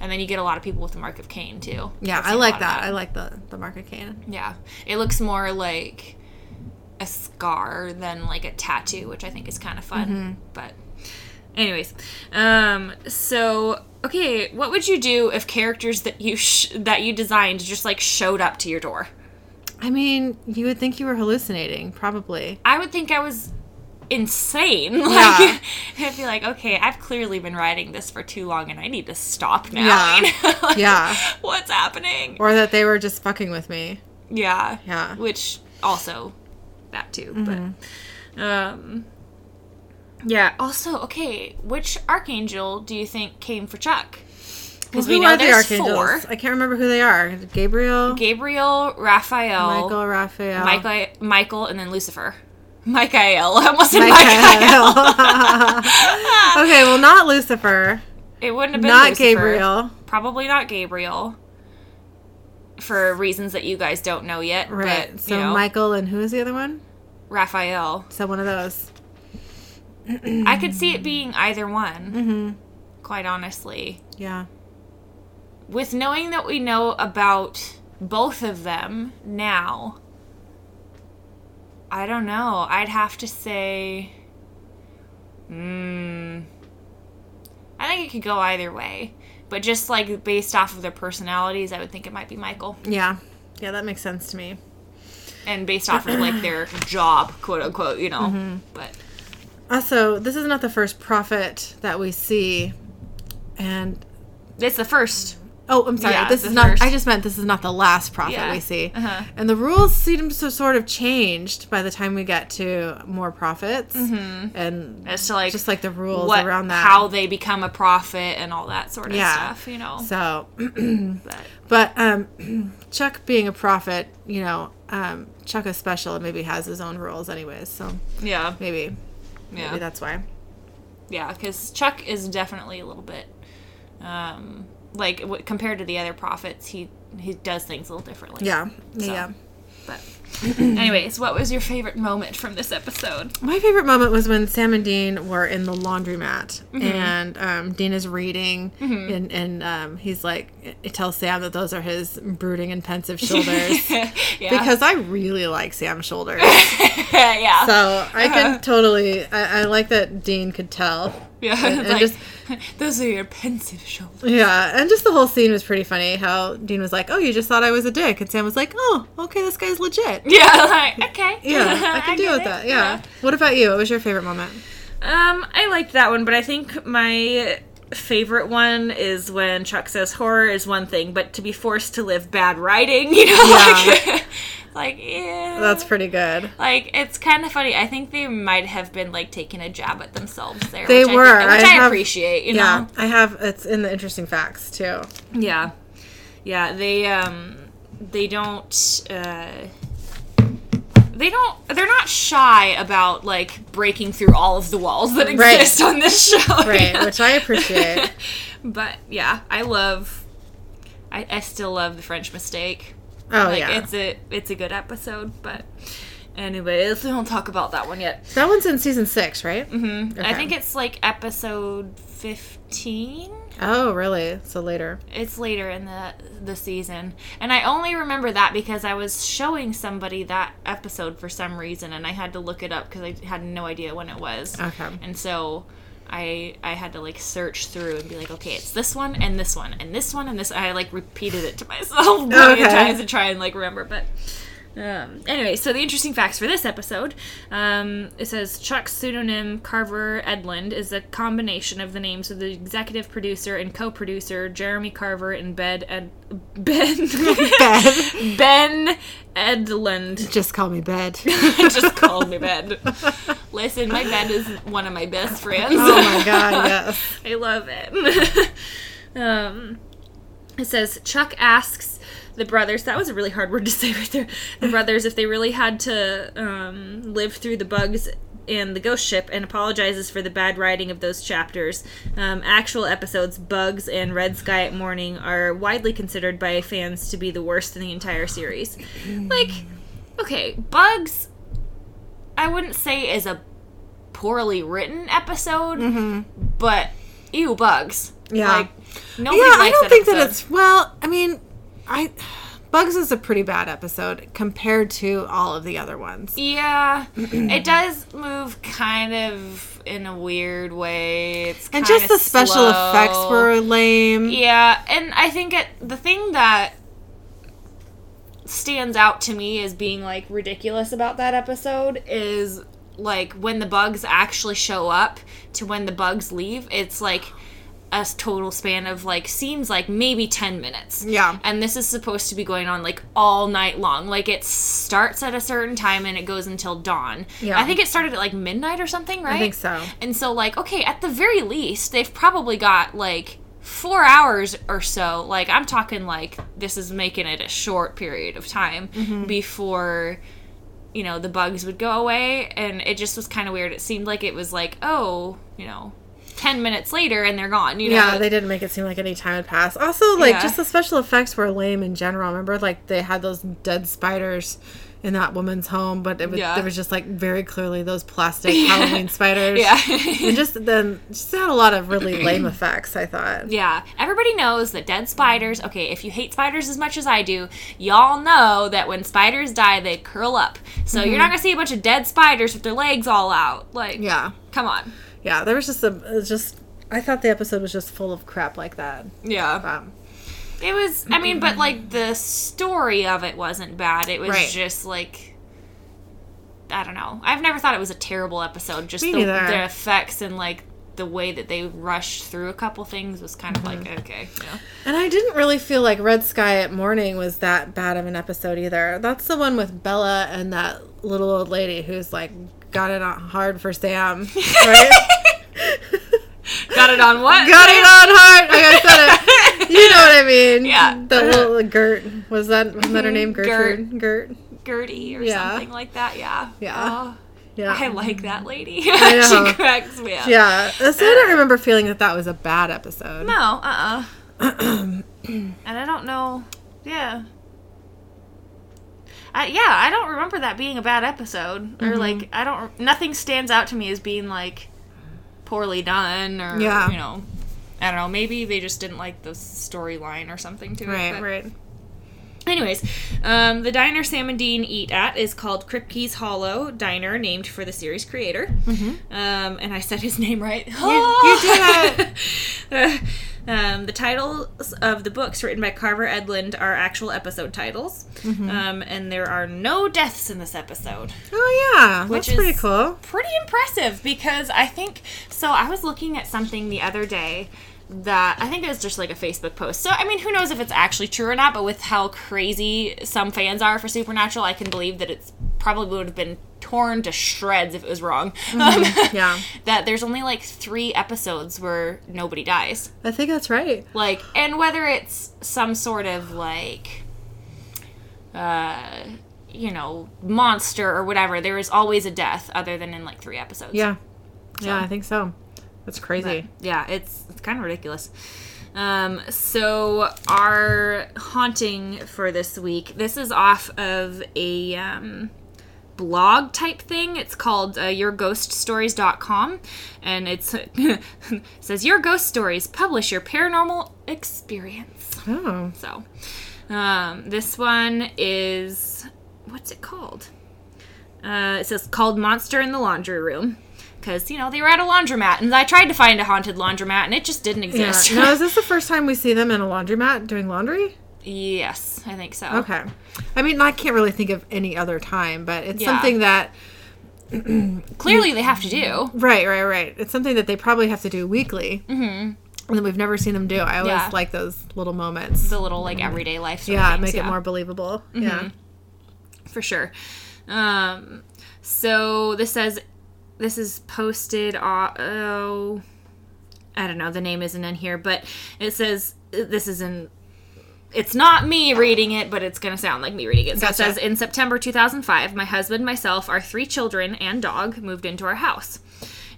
And then you get a lot of people with the Mark of Cain too. Yeah, I like that. I like the the mark of Cain. Yeah. It looks more like a scar than like a tattoo, which I think is kind of fun. Mm-hmm. But anyways, um so okay, what would you do if characters that you sh- that you designed just like showed up to your door? I mean, you would think you were hallucinating, probably. I would think I was insane. (laughs) Yeah. Like (laughs) I'd be like, okay, I've clearly been writing this for too long and I need to stop now. Yeah. (laughs) you know? Like, Yeah. What's happening? Or that they were just fucking with me. Yeah. Yeah. Which also that too, Mm-hmm. but um yeah, also, okay, which archangel do you think came for Chuck? Because Who we know are the there's archangels? four. I can't remember who they are. Gabriel, Gabriel, Raphael, Michael, Raphael, Michael, Michael, and then Lucifer. Michael. (laughs) I almost said Michael. (laughs) (laughs) Okay, well, not Lucifer, It wouldn't have been not Lucifer. Gabriel. Probably not Gabriel. For reasons that you guys don't know yet. Right. But, so know, Michael and who is the other one? Raphael. So one of those. I could see it being either one. Mm-hmm. Quite honestly. Yeah. With knowing that we know about both of them now, I don't know. I'd have to say. Hmm. I think it could go either way. But just like based off of their personalities, I would think it might be Michael. Yeah. Yeah, that makes sense to me. And based off of like their job, quote unquote, you know. Mm-hmm. But Also, this is not the first prophet that we see. And it's the first. oh, I'm sorry. Yeah, this is not first. I just meant this is not the last prophet Yeah. we see. Uh-huh. And the rules seem to sort of changed by the time we get to more prophets. Mm-hmm. And As to like just like the rules what around that. how they become a prophet and all that sort of Yeah. stuff, you know. so (clears throat) But But um, (clears throat) Chuck being a prophet, you know, um, Chuck is special and maybe has his own rules anyways. So yeah, maybe, yeah. maybe that's why. Yeah, because Chuck is definitely a little bit, um, like w- compared to the other prophets, he he does things a little differently. Yeah, So. yeah. But, (clears throat) anyways, what was your favorite moment from this episode? My favorite moment was when Sam and Dean were in the laundromat, Mm-hmm. and um, Dean is reading, and and um, he's like, it tells Sam that those are his brooding and pensive shoulders. (laughs) yeah, Because I really like Sam's shoulders, (laughs) yeah, so I can totally. I, I like that Dean could tell. (laughs) yeah. and like, just- (laughs) those are your pensive shoulders. Yeah, and just the whole scene was pretty funny. How Dean was like, "Oh, you just thought I was a dick," and Sam was like, "Oh, okay, this guy's legit." (laughs) Yeah, like okay. Yeah, I can deal with it. that. Yeah. What about you? What was your favorite moment? Um, I liked that one, but I think my favorite one is when Chuck says horror is one thing, but to be forced to live bad writing, (laughs) you know, Yeah. like, (laughs) like yeah, That's pretty good. like it's kind of funny. I think they might have been like taking a jab at themselves there. They which were. I which I I, have- appreciate. You yeah, know, I have. It's in the interesting facts too. yeah, yeah. They um, they don't. Uh, they don't. They're not shy about like breaking through all of the walls that Right. exist on this (laughs) show. Right, which I appreciate. (laughs) but yeah, I love. I, I still love the French Mistake. Oh like yeah, it's a it's a good episode, but anyways, we don't talk about that one yet. that one's in season six, right? hmm I think it's like episode fifteen. Oh, really? So later. It's later in the the season, and I only remember that because I was showing somebody that episode for some reason, and I had to look it up because I had no idea when it was. Okay. And so I I had to like search through and be like, okay, it's this one and this one and this one and this. I like repeated it to myself (laughs) a million Okay. times to try and like remember, but. Um, anyway, so the interesting facts for this episode, um, it says Chuck's pseudonym Carver Edlund is a combination of the names of the executive producer and co-producer Jeremy Carver and Ben Ed- Ben (laughs) Bed. (laughs) Ben Edlund. Just call me Bed. (laughs) Just call me Ben. Listen, my Ben is one of my best friends. Oh my god, yes. I love it. um, it says Chuck asks the brothers. That was a really hard word to (laughs) say right there. The brothers, if they really had to um, live through the bugs and the ghost ship and apologizes for the bad writing of those chapters. Um, actual episodes, Bugs and Red Sky at Morning, are widely considered by fans to be the worst in the entire series. Like, okay, Bugs, I wouldn't say is a poorly written episode, but ew, Bugs. Yeah. Like, yeah, I don't that think that it's well. I mean, I Bugs is a pretty bad episode compared to all of the other ones. Yeah, (clears throat) it does move kind of in a weird way. It's And just the special slow. effects were lame. Yeah, and I think it the thing that stands out to me as being like ridiculous about that episode is like when the bugs actually show up to when the bugs leave. It's like a total span of like seems like maybe 10 minutes. Yeah. And this is supposed to be going on like all night long. Like it starts at a certain time and it goes until dawn. Yeah. I think it started at like midnight or something, right? I think so. And so like okay, at the very least, they've probably got like 4 hours or so. Like I'm talking like this is making it a short period of time Mm-hmm. before you know the bugs would go away and it just was kind of weird. It seemed like it was like, oh, you know, 10 minutes later and they're gone, you know. Yeah, they didn't make it seem like any time had passed. Also, like Yeah. just the special effects were lame in general. Remember, like they had those dead spiders in that woman's home, but it was, Yeah. there was just like very clearly those plastic (laughs) Halloween spiders. Yeah. and just then just had a lot of really lame effects. I thought. Yeah, everybody knows that dead spiders. Okay, if you hate spiders as much as I do, y'all know that when spiders die, they curl up. So you're not gonna see a bunch of dead spiders with their legs all out. Like, Mm-hmm. Yeah, come on. Yeah. There was just a was just. I thought the episode was just full of crap like that. Yeah, Um, it was. I mean, but like the story of it wasn't bad. It was Right. just like. I don't know. I've never thought it was a terrible episode. Just Me the, the effects and like the way that they rushed through a couple things was kind of like okay. Yeah. And I didn't really feel like Red Sky at Morning was that bad of an episode either. That's the one with Bella and that little old lady who's like got it on hard for Sam, (laughs) right? Got it on what? got it on hard. Like I said it. You know what I mean? Yeah. The little Gert was that was that her name? Gert. Gertrude. Gert. Gertie or Yeah. something like that. Yeah. Yeah. Oh, Yeah. I like that lady. (laughs) she cracks me up. yeah. So I don't remember feeling that that was a bad episode. No. Uh. uh (clears throat) and I don't know. Yeah. I, yeah, I don't remember that being a bad episode, Mm-hmm. or like I don't. Nothing stands out to me as being like poorly done, or Yeah. you know, I don't know. Maybe they just didn't like the storyline or something to it. Right. Right. Anyways, um, the diner Sam and Dean eat at is called Kripke's Hollow Diner, named for the series creator. Um, and I said his name right. you did (laughs) um, the titles of the books written by Carver Edlund are actual episode titles. Um, and there are no deaths in this episode. Oh yeah. Which That's pretty cool. Pretty impressive because I think so. I was looking at something the other day that I think it was just like a Facebook post. So I mean, who knows if it's actually true or not? But with how crazy some fans are for Supernatural, I can believe that it's probably would have been torn to shreds if it was wrong. (laughs) Um, Yeah. that there's only like three episodes where nobody dies. I think that's right. Like, and whether it's some sort of like, uh, you know, monster or whatever, there is always a death other than in like three episodes. Yeah. Yeah, I think so. That's crazy. Yeah, it's it's kind of ridiculous. Um, so our haunting for this week, this is off of a um, blog type thing. It's called uh, yourghoststories.com and it's it (laughs) says your ghost stories publish your paranormal experience. Oh. So, um, this one is what's it called? Uh, it says called Monster in the Laundry Room. Because, you know, they were at a laundromat, and I tried to find a haunted laundromat, and it just didn't Yeah. exist. Now, is (laughs) this the first time we see them in a laundromat doing laundry? yes, I think so. Okay. I mean, I can't really think of any other time, but it's Yeah. something that (clears throat) Clearly, they have to do. right, right, right. It's something that they probably have to do weekly. Mm-hmm. And that we've never seen them do. I always Yeah. like those little moments. The little, like, everyday life sort yeah, of things, make it more believable. Yeah. for sure. Um, so this says this is posted. on oh, I don't know. The name isn't in here, but it says this is in it's not me reading it, but it's going to sound like me reading it. So Gotcha. it says In September 2005, my husband, myself, our three children, and dog moved into our house.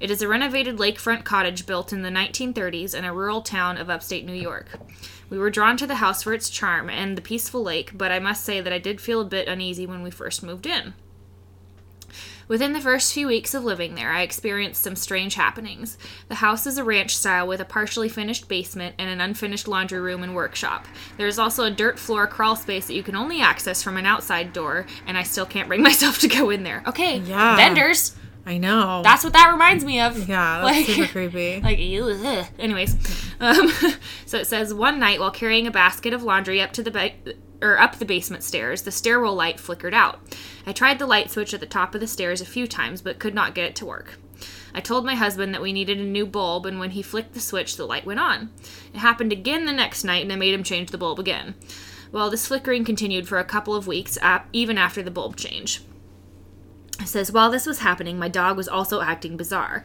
It is a renovated lakefront cottage built in the 1930s in a rural town of upstate New York. We were drawn to the house for its charm and the peaceful lake, but I must say that I did feel a bit uneasy when we first moved in. Within the first few weeks of living there, I experienced some strange happenings. The house is a ranch style with a partially finished basement and an unfinished laundry room and workshop. There is also a dirt floor crawl space that you can only access from an outside door, and I still can't bring (laughs) myself to go in there. Okay, Yeah. vendors. I know. That's what that reminds me of. yeah, that's super (laughs) creepy. Like, ew, ugh. anyways, (laughs) um, so it says one night while carrying a basket of laundry up to the ba- or up the basement stairs, the stairwell light flickered out. I tried the light switch at the top of the stairs a few times, but could not get it to work. I told my husband that we needed a new bulb, and when he flicked the switch, the light went on. It happened again the next night, and I made him change the bulb again. Well, this flickering continued for a couple of weeks, even after the bulb change. It says, while this was happening, my dog was also acting bizarre.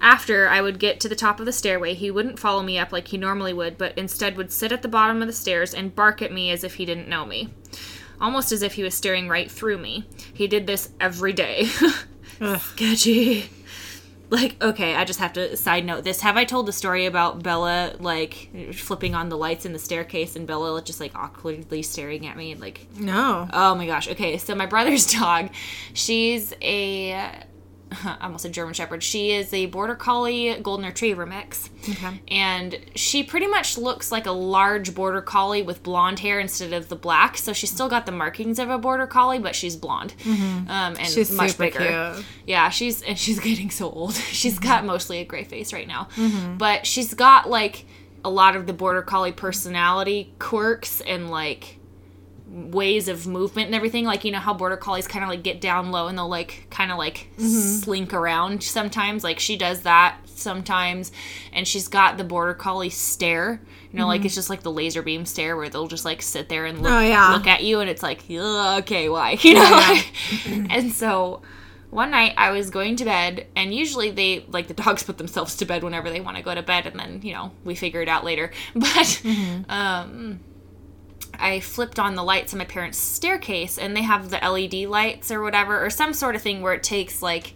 After I would get to the top of the stairway, he wouldn't follow me up like he normally would, but instead would sit at the bottom of the stairs and bark at me as if he didn't know me. Almost as if he was staring right through me. He did this every day. (laughs) Sketchy. Like, okay, I just have to side note this. Have I told the story about Bella, like, flipping on the lights in the staircase and Bella just, like, awkwardly staring at me? Like, No. Oh my gosh. Okay, so my brother's (laughs) dog, she's a I almost said German Shepherd. She is a Border Collie Golden Retriever mix. Okay. And she pretty much looks like a large Border Collie with blonde hair instead of the black. So she's still got the markings of a Border Collie, but she's blonde. Mm-hmm. Um, and She's much bigger. cute. Yeah, she's and she's (laughs) getting so old. (laughs) She's mm-hmm. got mostly a gray face right now, mm-hmm. but she's got like a lot of the border collie personality quirks and like ways of movement and everything. Like you know how border collies kind of like get down low and they'll like kind of like mm-hmm. slink around sometimes. Like she does that sometimes, and she's got the border collie stare. You know, like mm-hmm. it's just like the laser beam stare where they'll just like sit there and look, Oh, yeah. look at you, and it's like, okay, why? (laughs) You know, Yeah. like, (laughs) and so one night I was going to bed, and usually they like the dogs (laughs) put themselves to bed whenever they want to go to bed, and then you know we figure it out later. But mm-hmm. um, I flipped on the lights on my parents' staircase, and they have the LED lights or whatever, or some sort of thing where it takes like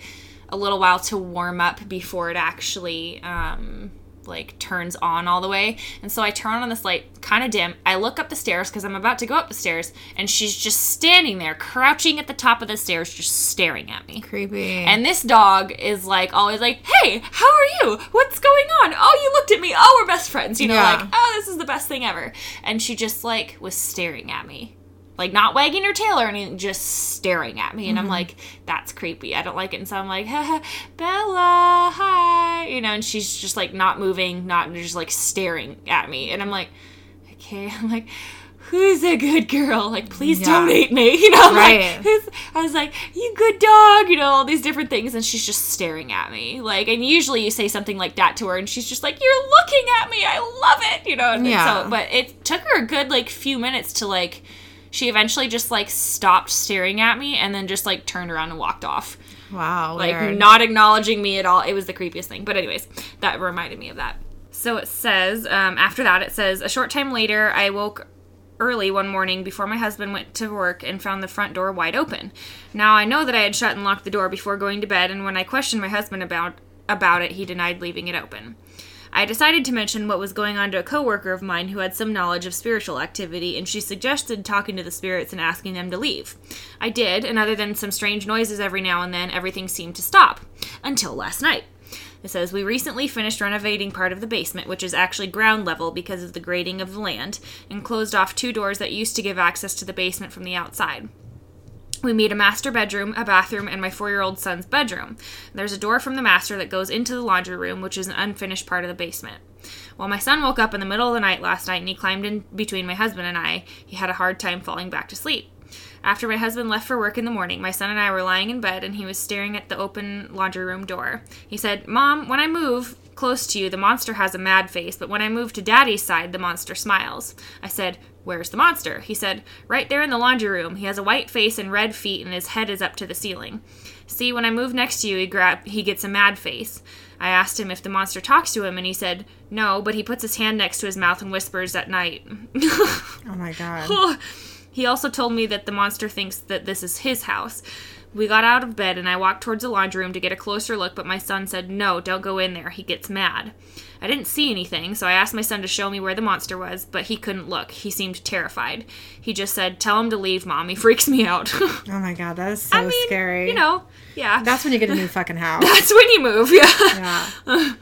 a little while to warm up before it actually um, like turns on all the way. And so I turn on this light, kind of dim. I look up the stairs because I'm about to go up the stairs, and she's just standing there, crouching at the top of the stairs, just staring at me. Creepy. And this dog is like always like, "Hey, how are you? What's going on? Oh, you looked at me. Oh, we're best friends." You know, Yeah. like, "Oh, this is the best thing ever." And she just like was staring at me. Like not wagging her tail or anything, just staring at me. And I'm mm-hmm. like, that's creepy. I don't like it. And so I'm like, Haha, (laughs) Bella, hi. You know, and she's just like not moving, not just like staring at me. And I'm like, okay. (laughs) I'm like, who's a good girl? Like, please Yeah. don't hate me. (laughs) You know, I'm Right. like, who's, I was like, you good dog, you know, all these different things. And she's just staring at me. Like, and usually you say something like that to her, and she's just like, you're looking at me. I love it. You know, and Yeah. so, but it took her a good, like, few minutes to, like, she eventually just, like, stopped staring at me and then just, like, turned around and walked off. wow. Like, weird. not acknowledging me at all. It was the creepiest thing. But, anyways, that reminded me of that. So it says, um, after that, it says, a short time later, I woke early one morning before my husband went to work and found the front door wide open. Now I know that I had shut and locked the door before going to bed, and when I questioned my husband about about it, he denied leaving it open. I decided to mention what was going on to a coworker of mine who had some knowledge of spiritual activity, and she suggested talking to the spirits and asking them to leave. I did, and other than some strange noises every now and then, everything seemed to stop. Until last night. It says, We recently finished renovating part of the basement, which is actually ground level because of the grading of the land, and closed off two doors that used to give access to the basement from the outside. We made a master bedroom, a bathroom, and my four year old son's bedroom. There's a door from the master that goes into the laundry room, which is an unfinished part of the basement. Well, my son woke up in the middle of the night last night and he climbed in between my husband and I. He had a hard time falling back to sleep. After my husband left for work in the morning, my son and I were lying in bed and he was staring at the open laundry room door. He said, Mom, when I move close to you, the monster has a mad face, but when I move to daddy's side, the monster smiles. I said, Where's the monster? He said, Right there in the laundry room. He has a white face and red feet, and his head is up to the ceiling. See, when I move next to you, he grab he gets a mad face. I asked him if the monster talks to him, and he said, No, but he puts his hand next to his mouth and whispers at night. Oh my god. (laughs) he also told me that the monster thinks that this is his house. We got out of bed and I walked towards the laundry room to get a closer look, but my son said, No, don't go in there. He gets mad. I didn't see anything, so I asked my son to show me where the monster was, but he couldn't look. He seemed terrified. He just said, Tell him to leave, mom. He (laughs) freaks me out. (laughs) Oh my god, that is so I mean, scary. You know, yeah. That's when you get a new (laughs) fucking house. That's when you move, yeah. yeah.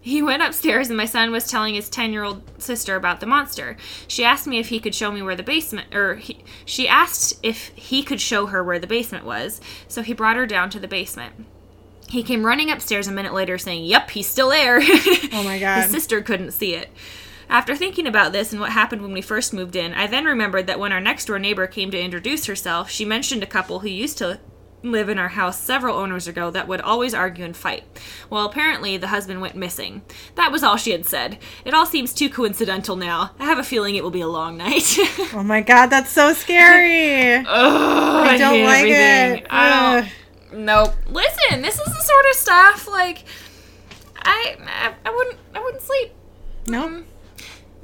He went upstairs and my son was telling his 10 year old sister about the monster. She asked me if he could show me where the basement, or he, she asked if he could show her where the basement was, so he brought her down to the basement. He came running upstairs a minute later saying, Yep, he's still there. (laughs) Oh my god. His sister couldn't see it. After thinking about this and what happened when we first moved in, I then remembered that when our next door neighbor came to introduce herself, she mentioned a couple who used to live in our house several owners ago that would always argue and fight. Well, apparently the husband went missing. That was all she had said. It all seems too coincidental now. I have a feeling it will be a long night. (laughs) Oh my god, that's so scary. Ugh, I, don't hate like everything. it. I don't. Nope. Listen, this is the sort of stuff like I I, I wouldn't I wouldn't sleep. Nope.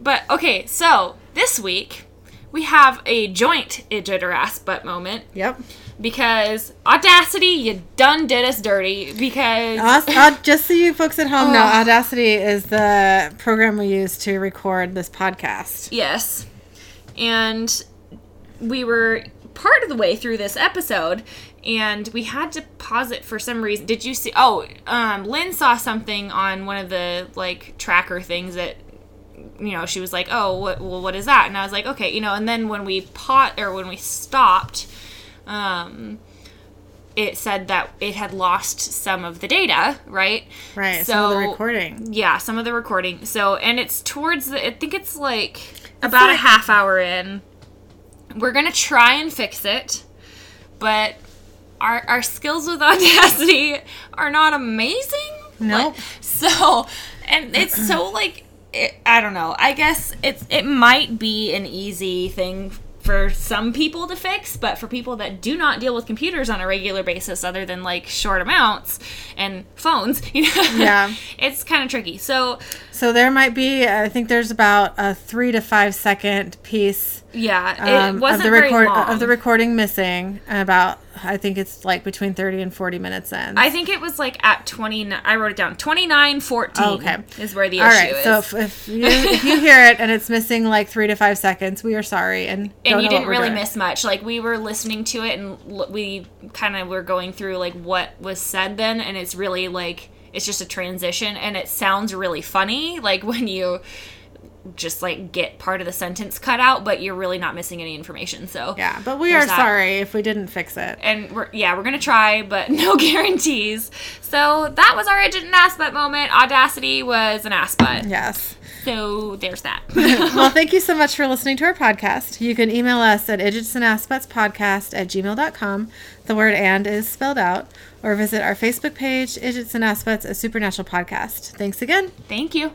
But okay, so this week we have a joint idjit or ass butt moment Yep. because Audacity, you done did us dirty because Us, uh, just so you folks at home know, Ugh. Audacity is the program we use to record this podcast. yes, and we were part of the way through this episode and we had to pause it for some reason. Did you see? Oh, um, Lynn saw something on one of the like tracker things that you know she was like, "Oh, what? Well, what is that?" And I was like, "Okay, you know." And then when we pot or when we stopped, um, it said that it had lost some of the data, right? Right. So, the recording. Yeah, some of the recording. So, and it's towards the. I think it's like about a half hour in. We're gonna try and fix it, but our our skills with (laughs) Audacity are not amazing. Nope. Like, so, and it's so (clears throat) like it, I don't know. I guess it's it might be an easy thing for some people to fix, but for people that do not deal with computers on a regular basis, other than like short amounts and phones, (laughs) you know, Yeah. it's kind of tricky. So So there might be, I think there's about a three to five second piece yeah, um, it wasn't of the record of the recording missing. and About I think it's like between thirty and forty minutes in. I think it was like at twenty. I wrote it down. Twenty nine fourteen. Oh, okay. is where the All issue right. is. So if, if you if you hear it and it's missing like three to five seconds, we are sorry and and don't you didn't really doing. miss much. Like we were listening to it, and l- we kind of were going through like what was said then, and it's really like it's just a transition, and it sounds really funny, like when you just like get part of the sentence cut out, but you're really not missing any information. So Yeah, but we are that. sorry if we didn't fix it. And we're yeah, we're gonna try, but (laughs) no guarantees. So that was our ass butt moment. Audacity was an ass butt. Yes. So there's that. (laughs) well, (laughs) thank you so much for listening to our podcast. You can email us at idjitsandassbuttspodcast at gmail.com. The word and is spelled out. Or visit our Facebook page, Idjits and Assbutts, a supernatural podcast. Thanks again. Thank you.